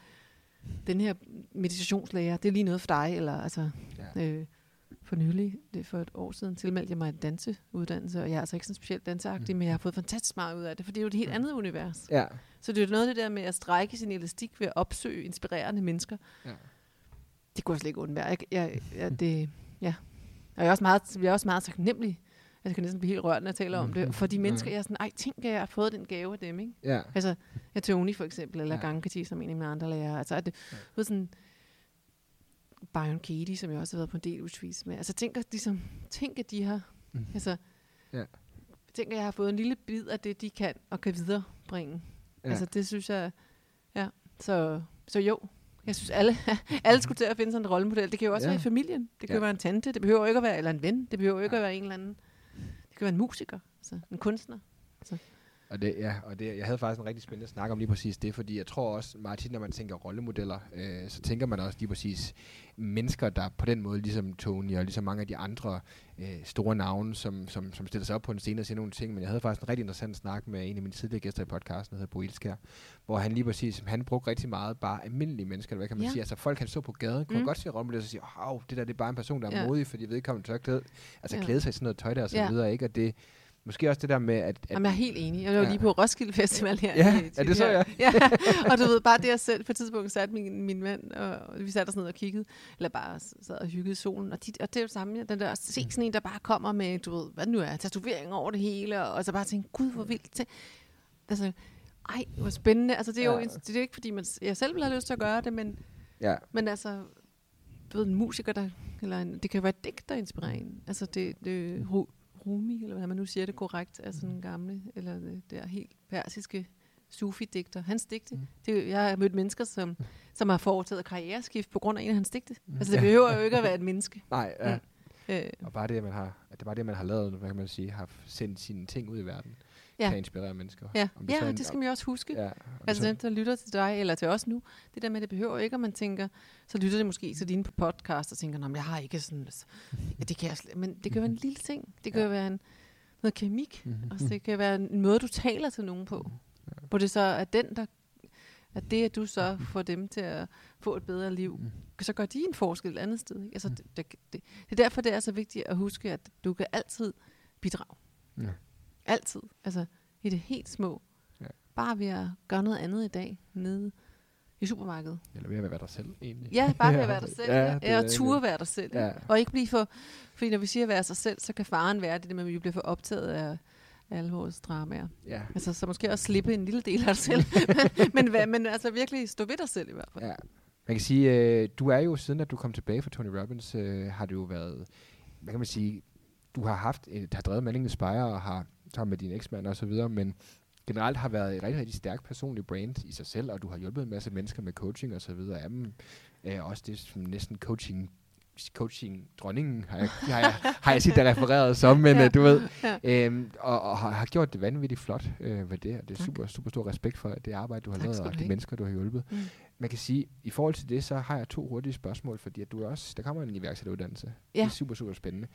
den her meditationslærer, det er lige noget for dig. Eller altså, Ja. øh, for nylig, det er for et år siden, tilmeldte jeg mig en danseuddannelse, og jeg er altså ikke sådan specielt danseagtig, mm. men jeg har fået fantastisk meget ud af det, for det er jo et helt andet univers. Ja. Så det er jo noget af det der med at strække sin elastik ved at opsøge inspirerende mennesker. Ja. Det kunne jeg slet ikke undvære. Jeg, jeg, jeg, det, ja. Og jeg er også meget, jeg er også meget taknemmelig. Jeg kan næsten blive helt rørt, når jeg taler om det. For de mennesker, jeg er sådan, ej, tænk, at jeg har fået den gave af dem, ikke? Ja. Altså, jeg Tony for eksempel, eller Ja. Gangkati, som en af mine andre lærere. Altså, at det, ja. sådan, Byron Katie, som jeg også har været på en del retreats med. Altså, tænk, at, ligesom, tænk, at de har, Mm. altså, Ja. tænk, at jeg har fået en lille bid af det, de kan, og kan viderebringe. Ja. Altså, det synes jeg, ja. Så, så jo, jeg synes, alle, alle skulle til at finde sådan en rollemodel. Det kan jo også Ja. være i familien. Det kan Ja. være en tante. Det behøver ikke at være, eller en ven. Det behøver ikke Ja. at være en eller anden. Det kan være en musiker, altså en kunstner. Og det, ja, og det, jeg havde faktisk en rigtig spændende snak om lige præcis det, fordi jeg tror også meget tit, når man tænker rollemodeller, øh, så tænker man også lige præcis mennesker, der på den måde, ligesom Tony og ligesom mange af de andre øh, store navne, som, som, som stiller sig op på en scene og siger nogle ting. Men jeg havde faktisk en rigtig interessant snak med en af mine tidligere gæster i podcasten, der hedder Bo Ilskær, hvor han lige præcis, han brugte rigtig meget bare almindelige mennesker, eller hvad kan man Ja. sige, altså folk han så på gaden, kunne mm. Godt se rollemodeller og sige, wow, det der det er bare en person, der er Ja. modig, fordi vedkommende tør klæde, altså Ja. klæde sig i sådan noget tøj der og så Ja. videre, ikke? Og det, måske også det der med, at, at Jamen, jeg er helt enig. Jeg var Ja. lige på Roskilde Festival her. Ja, i- ja, det så jeg. ja. Og du ved, bare det jeg selv på et tidspunkt satte min, min mand, og vi satte os ned og kiggede, eller bare sad og hyggede solen. Og, de, og det er jo det samme, den der, se sådan en, der bare kommer med, du ved, hvad nu er, tatovering over det hele, og, og så bare tænke, gud, hvor vildt. Tænk- Altså, ej, hvor spændende. Altså, det er jo Ja. det er ikke, fordi man, jeg selv vil have lyst til at gøre det, men, ja, men altså, du ved, en musiker, der, eller en, det kan være et digt, der inspirerer en. Altså, det, det Rumi, eller hvad man nu siger det korrekt, er sådan en gamle, eller det der helt persiske sufi-digter. Hans digte. Mm. Mm. Det, jeg har mødt mennesker, som, som har foretaget karriereskift på grund af en af hans digte. Mm. Altså, det behøver jo ikke at være et menneske. nej, ja. Mm. Øh, Og bare det, at man har, at det er bare det, man har lavet, hvad kan man sige, har sendt sine ting ud i verden, Ja. kan inspirere mennesker. ja, Om ja er en- det skal man jo også huske. Ja, Altså så- den, der lytter til dig, eller til os nu, det der med, det behøver ikke, at man tænker, så lytter det måske til dine på podcast, og tænker, "Nå, men jeg har ikke sådan, ja, det kan jeg slet, men det kan være en lille ting. Det kan Ja. ja. være en, noget kemik, Mhm. og det kan være en måde, du taler til nogen på. Hvor det så er den, der, at det, at du så får dem til at få et bedre liv, Mhm. så gør de en forskel et andet sted. Ikke? Altså, det, det, det, det er derfor, det er så vigtigt at huske, at du kan altid bidrage. Ja. Altid. Altså, i det helt små. Ja. Bare ved at gøre noget andet i dag, nede i supermarkedet. Eller ved at være dig selv, egentlig. Ja, bare ved at være dig selv. ja, Ja, det og ture være dig selv. Ja. Og ikke blive for... Fordi når vi siger at være sig selv, så kan faren være det, med, at vi bliver for optaget af alle vores dramaer. Ja. Altså, så måske også slippe en lille del af dig selv. men, hvad, men altså virkelig stå ved dig selv i hvert fald. ja. Man kan sige, øh, du er jo, siden at du kom tilbage fra Tony Robbins, øh, har du jo været, hvad kan man sige, du har haft, et, har drevet Manning Spire og har sammen med din eksmand og så videre, men generelt har været et rigtig, rigtig stærk personlig brand i sig selv, og du har hjulpet en masse mennesker med coaching og så videre. Dem er også det som næsten coaching coaching dronningen har jeg, har jeg, har jeg set dig refereret som, men Ja. ja. du ved, Ja. øhm, og, og har, har gjort det vanvittigt flot øh, ved det, og det er Tak. super, super stor respekt for det arbejde, du har Tak lavet, og de have. mennesker, du har hjulpet. Mm. Man kan sige, i forhold til det, så har jeg to hurtige spørgsmål, fordi at du også, der kommer en iværksætteruddannelse. Ja. Det er super, super spændende.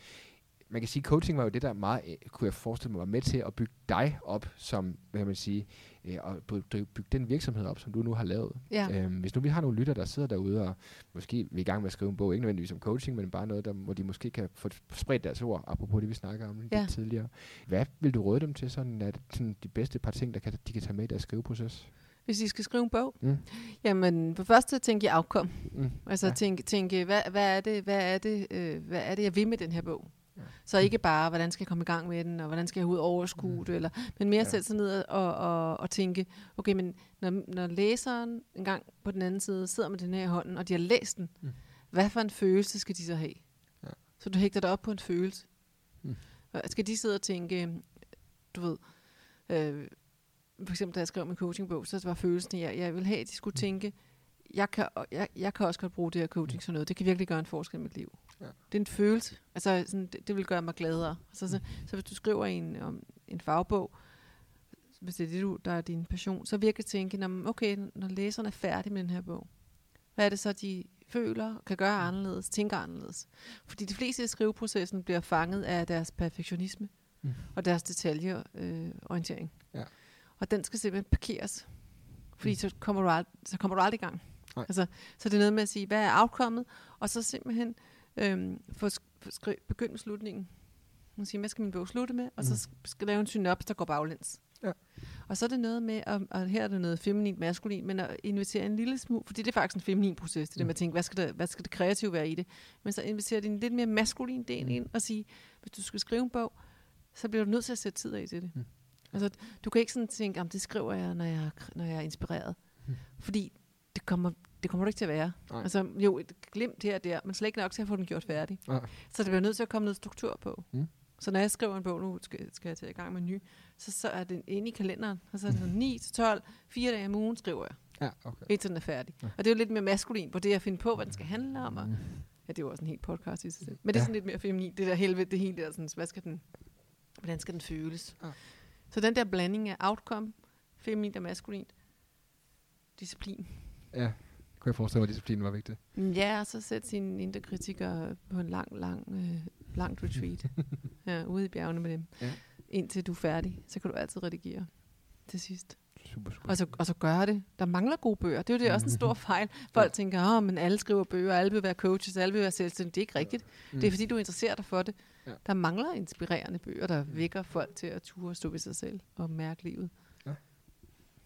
Man kan sige, coaching var jo det, der meget, øh, kunne jeg forestille mig, var med til at bygge dig op, som, hvad kan man sige, øh, og by- bygge den virksomhed op, som du nu har lavet. Ja. Øhm, hvis nu vi har nogle lytter, der sidder derude, og måske vi er i gang med at skrive en bog, ikke nødvendigvis om coaching, men bare noget, der, hvor de måske kan få spredt deres ord, apropos det, vi snakker om Ja. lidt tidligere. Hvad vil du råde dem til, sådan, at sådan de bedste par ting, der kan, de kan tage med i deres skriveproces? Hvis I skal skrive en bog, Mm. jamen for først så tænker jeg afkom. Mm. Altså Ja. ja. tænke, tænke hvad, hvad, er det, hvad, er det, øh, hvad er det, jeg vil med den her bog? Ja. Så ikke bare, hvordan skal jeg komme i gang med den, og hvordan skal jeg ud overskue det, eller, men mere Ja. sætte sig ned og, og, og tænke, okay, men når, når læseren en gang på den anden side sidder med den her i hånden, og de har læst den, Mm. mm. hvad for en følelse skal de så have? Ja. Så du hægter dig op på en følelse. Mm. Skal de sidde og tænke, du ved, øh, for eksempel da jeg skrev min coachingbog, så var følelsen, jeg, jeg vil have, at de skulle tænke, jeg kan, jeg, jeg kan også godt bruge det her coaching som noget. Det kan virkelig gøre en forskel i mit liv. Ja. Det er en følelse. Altså, sådan, det, det vil gøre mig gladere. Så, så, så hvis du skriver en, om en fagbog, hvis det er det, du, der er din passion, så virker tænke, "Nå, men okay, når læseren er færdig med den her bog, hvad er det så, de føler, kan gøre anderledes, tænker anderledes? Fordi de fleste i skriveprocessen bliver fanget af deres perfektionisme. mm. og deres detaljeorientering. Øh, orientering. Ja. Og den skal simpelthen parkeres, fordi mm. så, kommer du ald- så kommer du aldrig i gang. Nej. Altså, så det er noget med at sige, hvad er outcomeet, og så simpelthen øhm, få sk- skri- begynde slutningen. Man siger, hvad skal min bog slutte med? Og så sk- skal lave en synops, der går baglæns. Ja. Og så er det noget med, at, og her er det noget feminint, maskulin, men at invitere en lille smule, fordi det er faktisk en feminin proces, det mm. der med at tænke, hvad skal, det, hvad skal det kreative være i det? Men så inviterer de en lidt mere maskulin del ind og sige, hvis du skal skrive en bog, så bliver du nødt til at sætte tid af til det. Mm. Altså, du kan ikke sådan tænke, om det skriver jeg, når jeg, når jeg er inspireret. Mm. Fordi det kommer, det kommer du ikke til at være. Nej. Altså, jo, et glimt her og der, men slet ikke nok til at få den gjort færdig. Nej. Så det bliver nødt til at komme noget struktur på. Mm. Så når jeg skriver en bog, nu skal, skal jeg tage i gang med en ny, så, så er det inde i kalenderen, og så er det sådan 9 til 12, fire dage om ugen skriver jeg, Ja, okay. indtil den er færdig. Ja. Og det er jo lidt mere maskulin på det at finde på, hvad den skal handle om. Og, ja, det er jo også en helt podcast i sig selv. Men det er Ja. sådan lidt mere feminin, det der helvede, det hele der, sådan, hvad skal den, hvordan skal den føles? Ja. Så den der blanding af outcome, feminin og maskulin, disciplin. Ja, kunne jeg forestille mig, at disciplinen var vigtig. Ja, og så sætte sine indre kritikere på en lang, lang, øh, langt retreat. ja, ude i bjergene med dem. Ja. Indtil du er færdig, så kan du altid redigere til sidst. Super, super. Og så, og så gøre det. Der mangler gode bøger. Det er jo det er også en stor fejl. Folk Ja. tænker, åh, men alle skriver bøger, alle vil være coaches, alle vil være selvstændige. Det er ikke rigtigt. Mm. Det er fordi, du interesserer dig for det. Ja. Der mangler inspirerende bøger, der vækker folk til at ture og stå ved sig selv og mærke livet.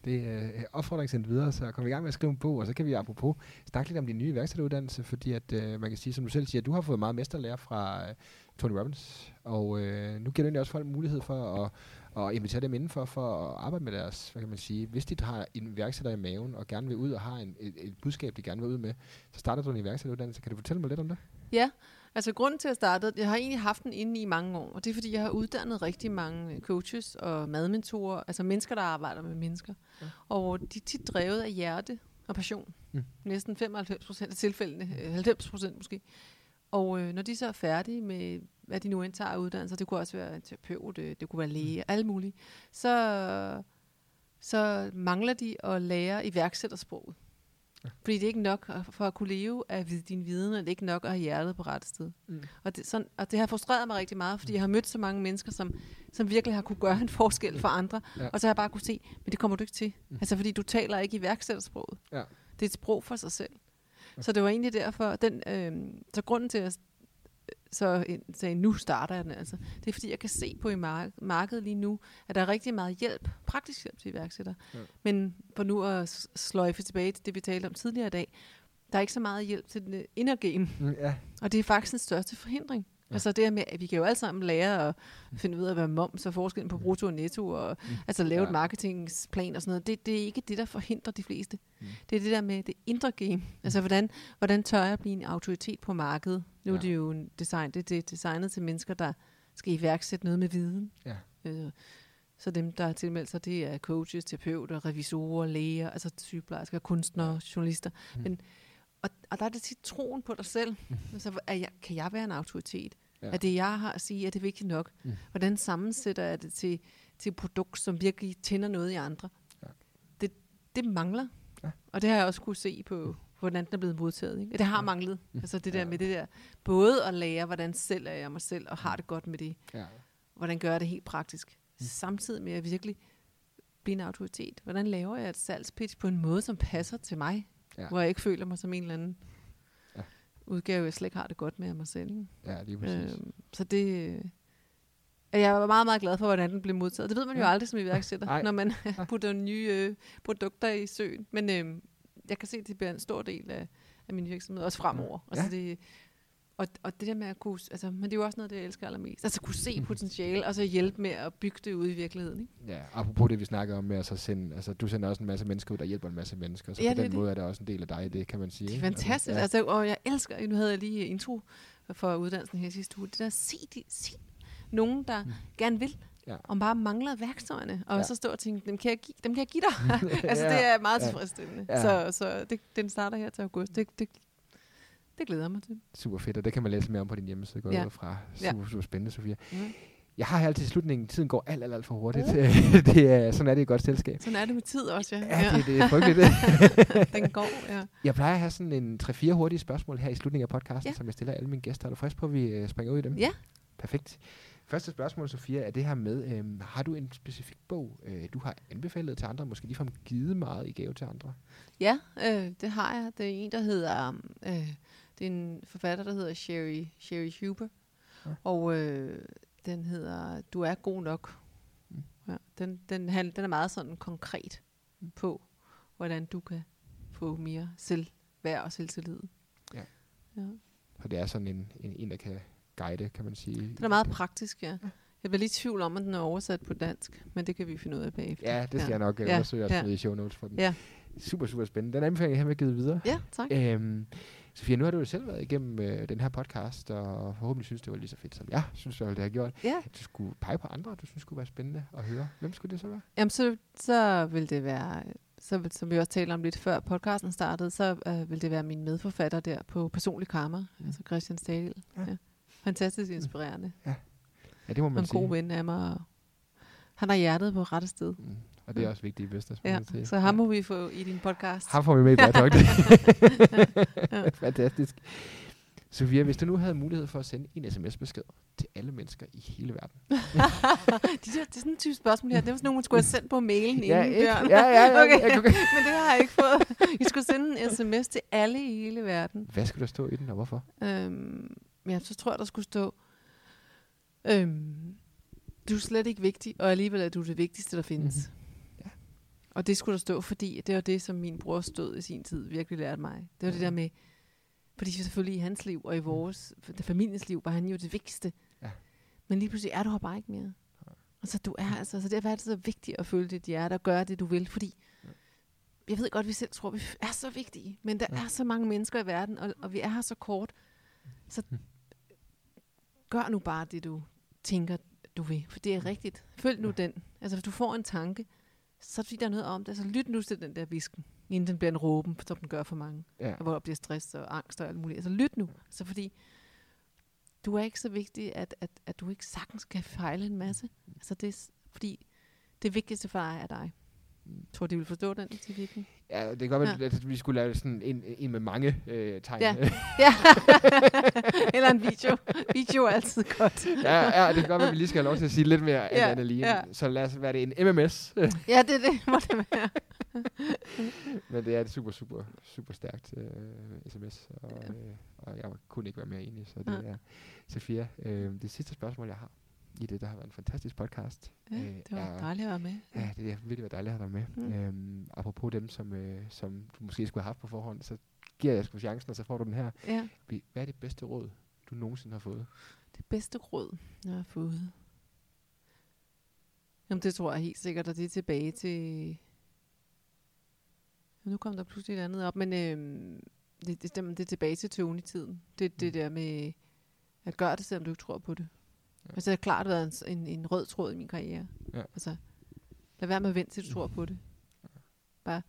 Det er øh, opfordring sendt videre, så kom i gang med at skrive en bog, og så kan vi apropos snakke lidt om din nye værkstedsuddannelse, fordi at øh, man kan sige, som du selv siger, du har fået meget mesterlærer fra øh, Tony Robbins, og øh, nu giver du egentlig også folk mulighed for at, at invitere dem indenfor for at arbejde med deres, hvad kan man sige, hvis de har en iværksætter i maven og gerne vil ud og har en, et, et budskab, de gerne vil ud med, så starter du en iværksætteruddannelse. Kan du fortælle mig lidt om det? Ja, altså grunden til at starte, jeg har egentlig haft den inde i mange år, og det er fordi, jeg har uddannet rigtig mange øh, coaches og madmentorer, altså mennesker, der arbejder med mennesker. Ja. Og de er tit drevet af hjerte og passion. Mm. Næsten 95 procent af tilfældene, øh, 90 procent måske. Og øh, når de så er færdige med, hvad de nu indtager af uddannelser, det kunne også være en terapeut, øh, det kunne være læge, mm. alt muligt, så, så mangler de at lære iværksættersproget. Fordi det er ikke nok for at kunne leve af din viden, og det er ikke nok at have hjertet på rette sted. Mm. Og, det, sådan, og det har frustreret mig rigtig meget, fordi jeg har mødt så mange mennesker, som, som virkelig har kunne gøre en forskel for andre. Ja. Og så har jeg bare kunne se, men det kommer du ikke til. Mm. Altså fordi du taler ikke iværksættersproget. Ja. Det er et sprog for sig selv. Så det var egentlig derfor, den, øh, så grunden til at så sagde, nu starter jeg den altså. Det er fordi, jeg kan se på i mark- markedet lige nu, at der er rigtig meget hjælp, praktisk hjælp til iværksættere. Ja. Men for nu at sløjfe tilbage til det, vi talte om tidligere i dag, der er ikke så meget hjælp til den inner game. Mm, ja, Og det er faktisk den største forhindring. Ja. Altså det her med, at vi kan jo alle sammen lære at finde ud af, hvad moms og forskellen på brutto og netto, og Mm. altså lave Ja. et marketingsplan og sådan noget. Det, det er ikke det, der forhindrer de fleste. Mm. Mm. Det er det der med det indre game. Altså hvordan, hvordan tør jeg blive en autoritet på markedet? Nu Ja. er det jo en design, det, det er designet til mennesker, der skal iværksætte noget med viden. Ja. Øh, så dem, der har tilmeldt sig, det er coaches, terapeuter, revisorer, læger, altså sygeplejersker, kunstnere, journalister. Mm. Men, og, og der er det tit troen på dig selv. Altså, er jeg, kan jeg være en autoritet? Ja. Er det, jeg har at sige, er det vigtigt nok? Mm. Hvordan sammensætter jeg det til, til et produkt, som virkelig tænder noget i andre? Ja. Det, det mangler. Ja. Og det har jeg også kunne se på, hvordan den er blevet modtaget. Ikke? Det har Ja. manglet. Mm. Altså det der Ja. med det der, både at lære, hvordan selv er jeg mig selv, og har det godt med det. ja. Hvordan gør jeg det helt praktisk? Mm. Samtidig med at virkelig blive en autoritet. Hvordan laver jeg et salgspitch på en måde, som passer til mig? Ja. Hvor jeg ikke føler mig som en eller anden Ja. udgave, jeg slet ikke har det godt med af mig selv. Ja, lige præcis. Øhm, så det... øh, Jeg var meget, meget glad for, hvordan den blev modtaget. Det ved man jo Ja. aldrig som iværksætter, Nej. når man putter nye øh, produkter i søen. Men øh, jeg kan se, at det bliver en stor del af, af min virksomhed, også fremover. Ja. Altså det, og, og det der med at kunne... Altså, men det er jo også noget, det jeg elsker allermest. Altså kunne se potentiale, og så hjælpe med at bygge det ud i virkeligheden. Ikke? Ja, apropos det, vi snakker om med at så sende, altså du sender også en masse mennesker ud, der hjælper en masse mennesker, så Ja, på den det. måde er det også en del af dig, det kan man sige. Det er fantastisk. ja. Altså, og jeg elsker, nu havde jeg lige intro for uddannelsen her sidste uge, det der, se, de, se nogen, der Mm. gerne vil, Ja. og bare mangler værktøjerne, og Ja. så stå og tænke, dem kan jeg give, dem kan jeg give dig. altså, Ja, det er meget tilfredsstillende. Ja. Så, så det, den starter her til august. Det, det, det glæder jeg mig til. Super fedt, og det kan man læse mere om på din hjemmeside, går ja. Ja. fra. Ja. Super, super spændende, Sofia. Mm. Jeg har altid i slutningen, tiden går alt, alt, alt for hurtigt. Uh. det er, sådan er det et godt selskab. Sådan er det med tid også, ja. Ja, det, det er frygteligt. den går, ja. jeg plejer at have sådan en 3-4 hurtige spørgsmål her i slutningen af podcasten, ja. Ja. som jeg stiller alle mine gæster. Er du frisk på, at vi øh, springer ud i dem? Ja. Perfekt. Første spørgsmål, Sofia, er det her med, øhm, har du en specifik bog, øh, du har anbefalet til andre, måske ligefrem givet meget i gave til andre? Ja, øh, det har jeg. Det er en, der hedder, øh, det er en forfatter, der hedder Sherry, Sherry Huber, ja. og øh, den hedder Du er god nok. Mm. Ja, den, den, han, den er meget sådan konkret mm. på, hvordan du kan få mere selvværd og selvtillid. Ja. ja. Så det er sådan en, en, en, der kan guide, kan man sige. Den er meget praktisk, ja. Jeg bliver lidt i tvivl om, at den er oversat på dansk, men det kan vi finde ud af bagefter. Ja, det skal ja. jeg nok uh, undersøge og smide ja. i show notes for den. Ja. Super, super spændende. Den anbefaling jeg har med givet videre. Ja, tak. Øhm, Sofia, nu har du jo selv været igennem øh, den her podcast, og forhåbentlig synes det var lige så fedt, som jeg synes, det har gjort. Ja. Du skulle pege på andre, du synes skulle være spændende at høre. Hvem skulle det så være? Jamen, så, så vil det være, så, som vi også talte om lidt før podcasten startede, så øh, vil det være min medforfatter der på Personlig Karma, mm. altså Christian Stadil. Ja. Ja. Fantastisk inspirerende. Ja. ja, det må man en sige. En god ven af mig. Og han har hjertet på rette sted. Mm. Og det er også vigtigt i business. Ja, så ham må vi få i din podcast. Ham får vi med i Talk. ja. Fantastisk. Sofia, hvis du nu havde mulighed for at sende en sms-besked til alle mennesker i hele verden. de der, det er sådan en type spørgsmål her. Det var sådan nogle, man skulle have sendt på mailen ja, inden, Bjørn. Ja, ja, ja. okay. okay. Men det har jeg ikke fået. I skulle sende en sms til alle i hele verden. Hvad skulle der stå i den, og hvorfor? Øhm, ja, så tror jeg, der skulle stå... Øhm, du er slet ikke vigtig, og alligevel er du det vigtigste, der findes. Mm-hmm. Og det skulle der stå, fordi det var det, som min bror stod i sin tid virkelig lærte mig. Det var det der med, fordi selvfølgelig i hans liv og i vores familiens liv var han jo det vigtigste. Ja. Men lige pludselig er du her bare ikke mere. Ja. Og så du er altså, så derfor er det så vigtigt at følge dit hjerte og gøre det, du vil, fordi ja. jeg ved godt, at vi selv tror, at vi er så vigtige, men der ja. er så mange mennesker i verden, og, og vi er her så kort. Så gør nu bare det, du tænker, du vil, for det er rigtigt. Følg nu ja. den. Altså, hvis du får en tanke, så fordi der er noget om det, så lyt nu til den der visken, inden den bliver en råben, som den gør for mange. Ja. Hvor der bliver stress og angst og alt muligt. Altså lyt nu. Så fordi du er ikke så vigtig, at, at, at du ikke sagtens kan fejle en masse. Altså det er, fordi det vigtigste for dig er dig. Tror, de vil forstå den til virkelig. Ja, det kan godt være, ja. at vi skulle lave sådan en, en med mange øh, tegn. Ja. ja. Eller en video. Video er altid godt. ja, ja, det kan godt være, at vi lige skal have lov til at sige lidt mere ja. end lige. Ja. Så lad os være det en MMS. ja, det er det, må det være. Men det er et super, super, super stærkt øh, sms, og, ja. øh, og jeg kunne ikke være mere enig. Så det ja. er Sofia. Øh, det sidste spørgsmål, jeg har, i det. Der har været en fantastisk podcast. Ja, øh, det var er, dejligt at være med. Ja, det har virkelig været dejligt at have dig med. Mm. Øhm, apropos dem, som, øh, som du måske skulle have haft på forhånd, så giver jeg sgu chancen, og så får du den her. Ja. Hvad er det bedste råd, du nogensinde har fået? Det bedste råd, jeg har fået? Jamen, det tror jeg helt sikkert, og det er tilbage til... Nu kom der pludselig et andet op, men øhm, det, det, det, det er tilbage til Tony-tiden. Det, det mm. der med at gøre det, selvom du ikke tror på det. Ja. Altså, det har klart været en, en, en rød tråd i min karriere. Ja. Altså, lad være med at vente, til du tror på det. Bare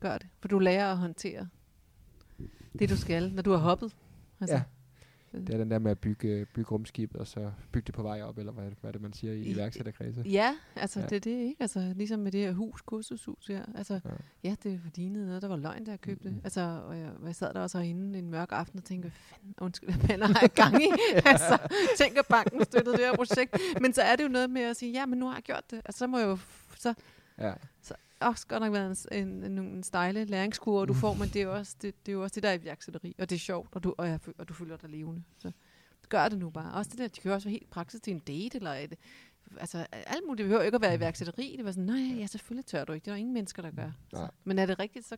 gør det. For du lærer at håndtere det, du skal, når du har hoppet. Altså, ja. Det er den der med at bygge, bygge rumskibet, og så bygge det på vej op, eller hvad, hvad er det, man siger i, iværksætterkredse? Ja, altså ja. det er det, ikke? Altså ligesom med det her hus, kursushus her. Altså, ja, ja det lignede noget, der var løgn, der jeg købte. Mm-hmm. Altså, og jeg, jeg sad der også herinde en mørk aften og tænkte, hvad fanden, undskyld, hvad fanden har jeg gang i? altså, tænker banken støttede det her projekt. Men så er det jo noget med at sige, ja, men nu har jeg gjort det. Altså, så må jeg jo, så, ja. så også godt nok været en, en, en, en stejle læringskurve, du får, men det er, også, det, det er jo også det, der er iværksætteri, og det er sjovt, og du, og, jeg, og du føler dig levende. Så gør det nu bare. Også det der, de kan også være helt praksis til en date, eller et, altså alt muligt. Det behøver ikke at være iværksætteri. Det var sådan, nej, ja, selvfølgelig tør du ikke. Det er der ingen mennesker, der gør. Så. Men er det rigtigt, så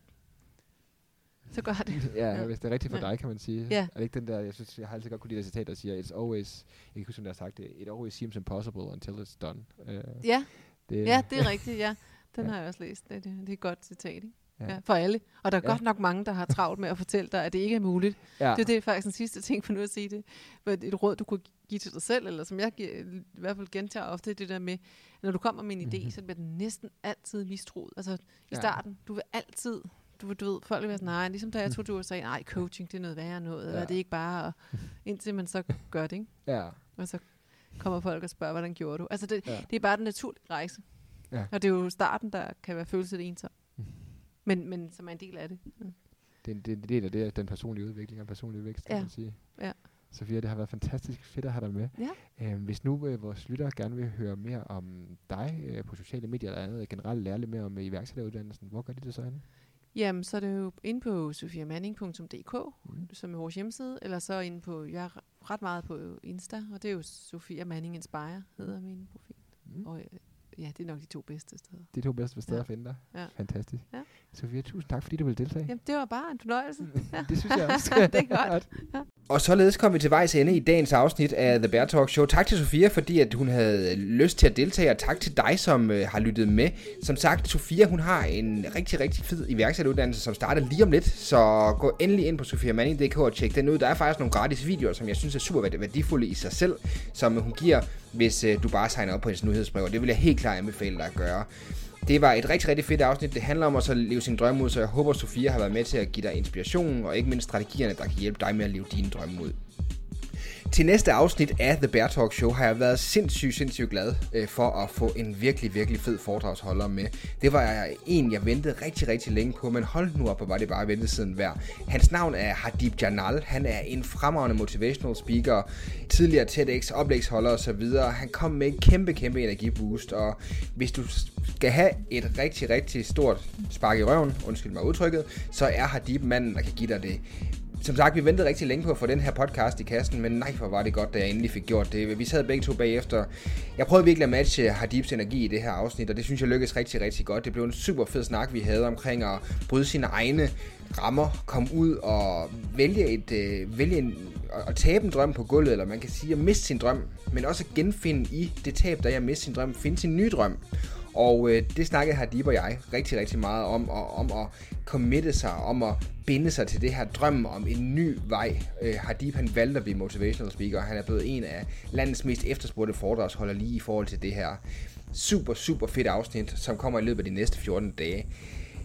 så gør det. ja, ja, hvis det er rigtigt for ja. dig, kan man sige. Ja. Er det ikke den der, jeg synes, jeg har altid godt kunne lide det citat, der siger, it's always, jeg kan huske, om der har sagt det, it always seems impossible until it's done. Uh, ja. Det, ja, det er rigtigt, ja. Den ja. har jeg også læst. Det, det, det er et godt citat, ikke? Ja. Ja, for alle. Og der er ja. godt nok mange, der har travlt med at fortælle dig, at det ikke er muligt. Ja. Det er det faktisk den sidste ting for nu at sige det. Et råd, du kunne give til dig selv, eller som jeg giver, i hvert fald gentager ofte, det der med, når du kommer med en idé, mm-hmm. så bliver den næsten altid mistroet. Altså i ja. starten, du vil altid, du, du ved, folk vil være sådan, nej, ligesom da jeg tog, du og sagde, nej, coaching, det er noget værre noget, ja. eller det er ikke bare, og, indtil man så gør det, ikke? Ja. Og så kommer folk og spørger, hvordan gjorde du? Altså det, ja. det er bare den naturlige rejse. Ja. Og det er jo starten, der kan være følelset ensom. Mm. Men, men som er en del af det. Mm. Det, er, det er en del af det, den personlige udvikling og personlige vækst, ja. kan man sige. Ja. Sofia. Det har været fantastisk fedt at have dig med. Ja. Øh, hvis nu øh, vores lyttere gerne vil høre mere om dig øh, på sociale medier eller andet, generelt lære lidt mere om øh, iværksætteruddannelsen, hvor gør de det så henne? Jamen, så er det jo inde på sofiamanning.dk, mm. som er vores hjemmeside, eller så inde på, jeg er ret meget på Insta, og det er jo Sofia Manning Inspire, hedder min profil. Mm. Og øh, ja, det er nok de to bedste steder. De to bedste steder ja. at finde dig. Ja. Fantastisk. Ja. Sofia, tusind tak, fordi du ville deltage. Jamen, det var bare en fornøjelse. Ja. det synes jeg også. det er godt. Ja. Og således kom vi til vejs ende i dagens afsnit af The Bear Talk Show. Tak til Sofia, fordi at hun havde lyst til at deltage, og tak til dig, som øh, har lyttet med. Som sagt, Sofia hun har en rigtig, rigtig fed iværksætteruddannelse, som starter lige om lidt. Så gå endelig ind på sofiamanning.dk og tjek den ud. Der er faktisk nogle gratis videoer, som jeg synes er super værdifulde i sig selv, som hun giver, hvis øh, du bare signer op på hendes nyhedsbrev. Og det vil jeg helt klart anbefale dig at gøre. Det var et rigtig, rigtig fedt afsnit. Det handler om at så leve sin drømme ud, så jeg håber, Sofia har været med til at give dig inspiration, og ikke mindst strategierne, der kan hjælpe dig med at leve dine drømme ud. Til næste afsnit af The Bear Talk Show har jeg været sindssygt, sindssygt glad øh, for at få en virkelig, virkelig fed foredragsholder med. Det var en, jeg ventede rigtig, rigtig længe på, men hold nu op, hvor var det bare ventetiden værd. Hans navn er Hadib Janal. Han er en fremragende motivational speaker, tidligere TEDx, oplægsholder osv. Han kom med en kæmpe, kæmpe energiboost, og hvis du skal have et rigtig, rigtig stort spark i røven, undskyld mig udtrykket, så er Hadib manden, der kan give dig det som sagt, vi ventede rigtig længe på at få den her podcast i kassen, men nej, hvor var det godt, da jeg endelig fik gjort det. Vi sad begge to bagefter. Jeg prøvede virkelig at matche Hadibs energi i det her afsnit, og det synes jeg lykkedes rigtig, rigtig godt. Det blev en super fed snak, vi havde omkring at bryde sine egne rammer, komme ud og vælge, et, øh, vælge en, at tabe en drøm på gulvet, eller man kan sige at miste sin drøm, men også at genfinde i det tab, der jeg miste sin drøm, finde sin nye drøm. Og øh, det snakkede Hadib og jeg rigtig, rigtig meget om, og, om at committe sig, om at binde sig til det her drøm om en ny vej. Øh, Hadib han valgte at blive motivational speaker, han er blevet en af landets mest efterspurgte foredragsholder lige i forhold til det her super, super fedt afsnit, som kommer i løbet af de næste 14 dage.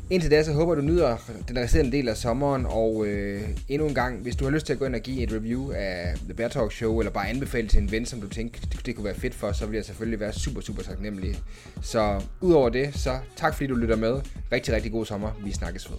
Indtil da, så håber du nyder den resterende del af sommeren, og øh, endnu en gang, hvis du har lyst til at gå ind og give et review af The Bear Talk Show, eller bare anbefale til en ven, som du tænker, det, det kunne være fedt for, så vil jeg selvfølgelig være super, super taknemmelig. Så udover det, så tak fordi du lytter med. Rigtig, rigtig god sommer. Vi snakkes ved.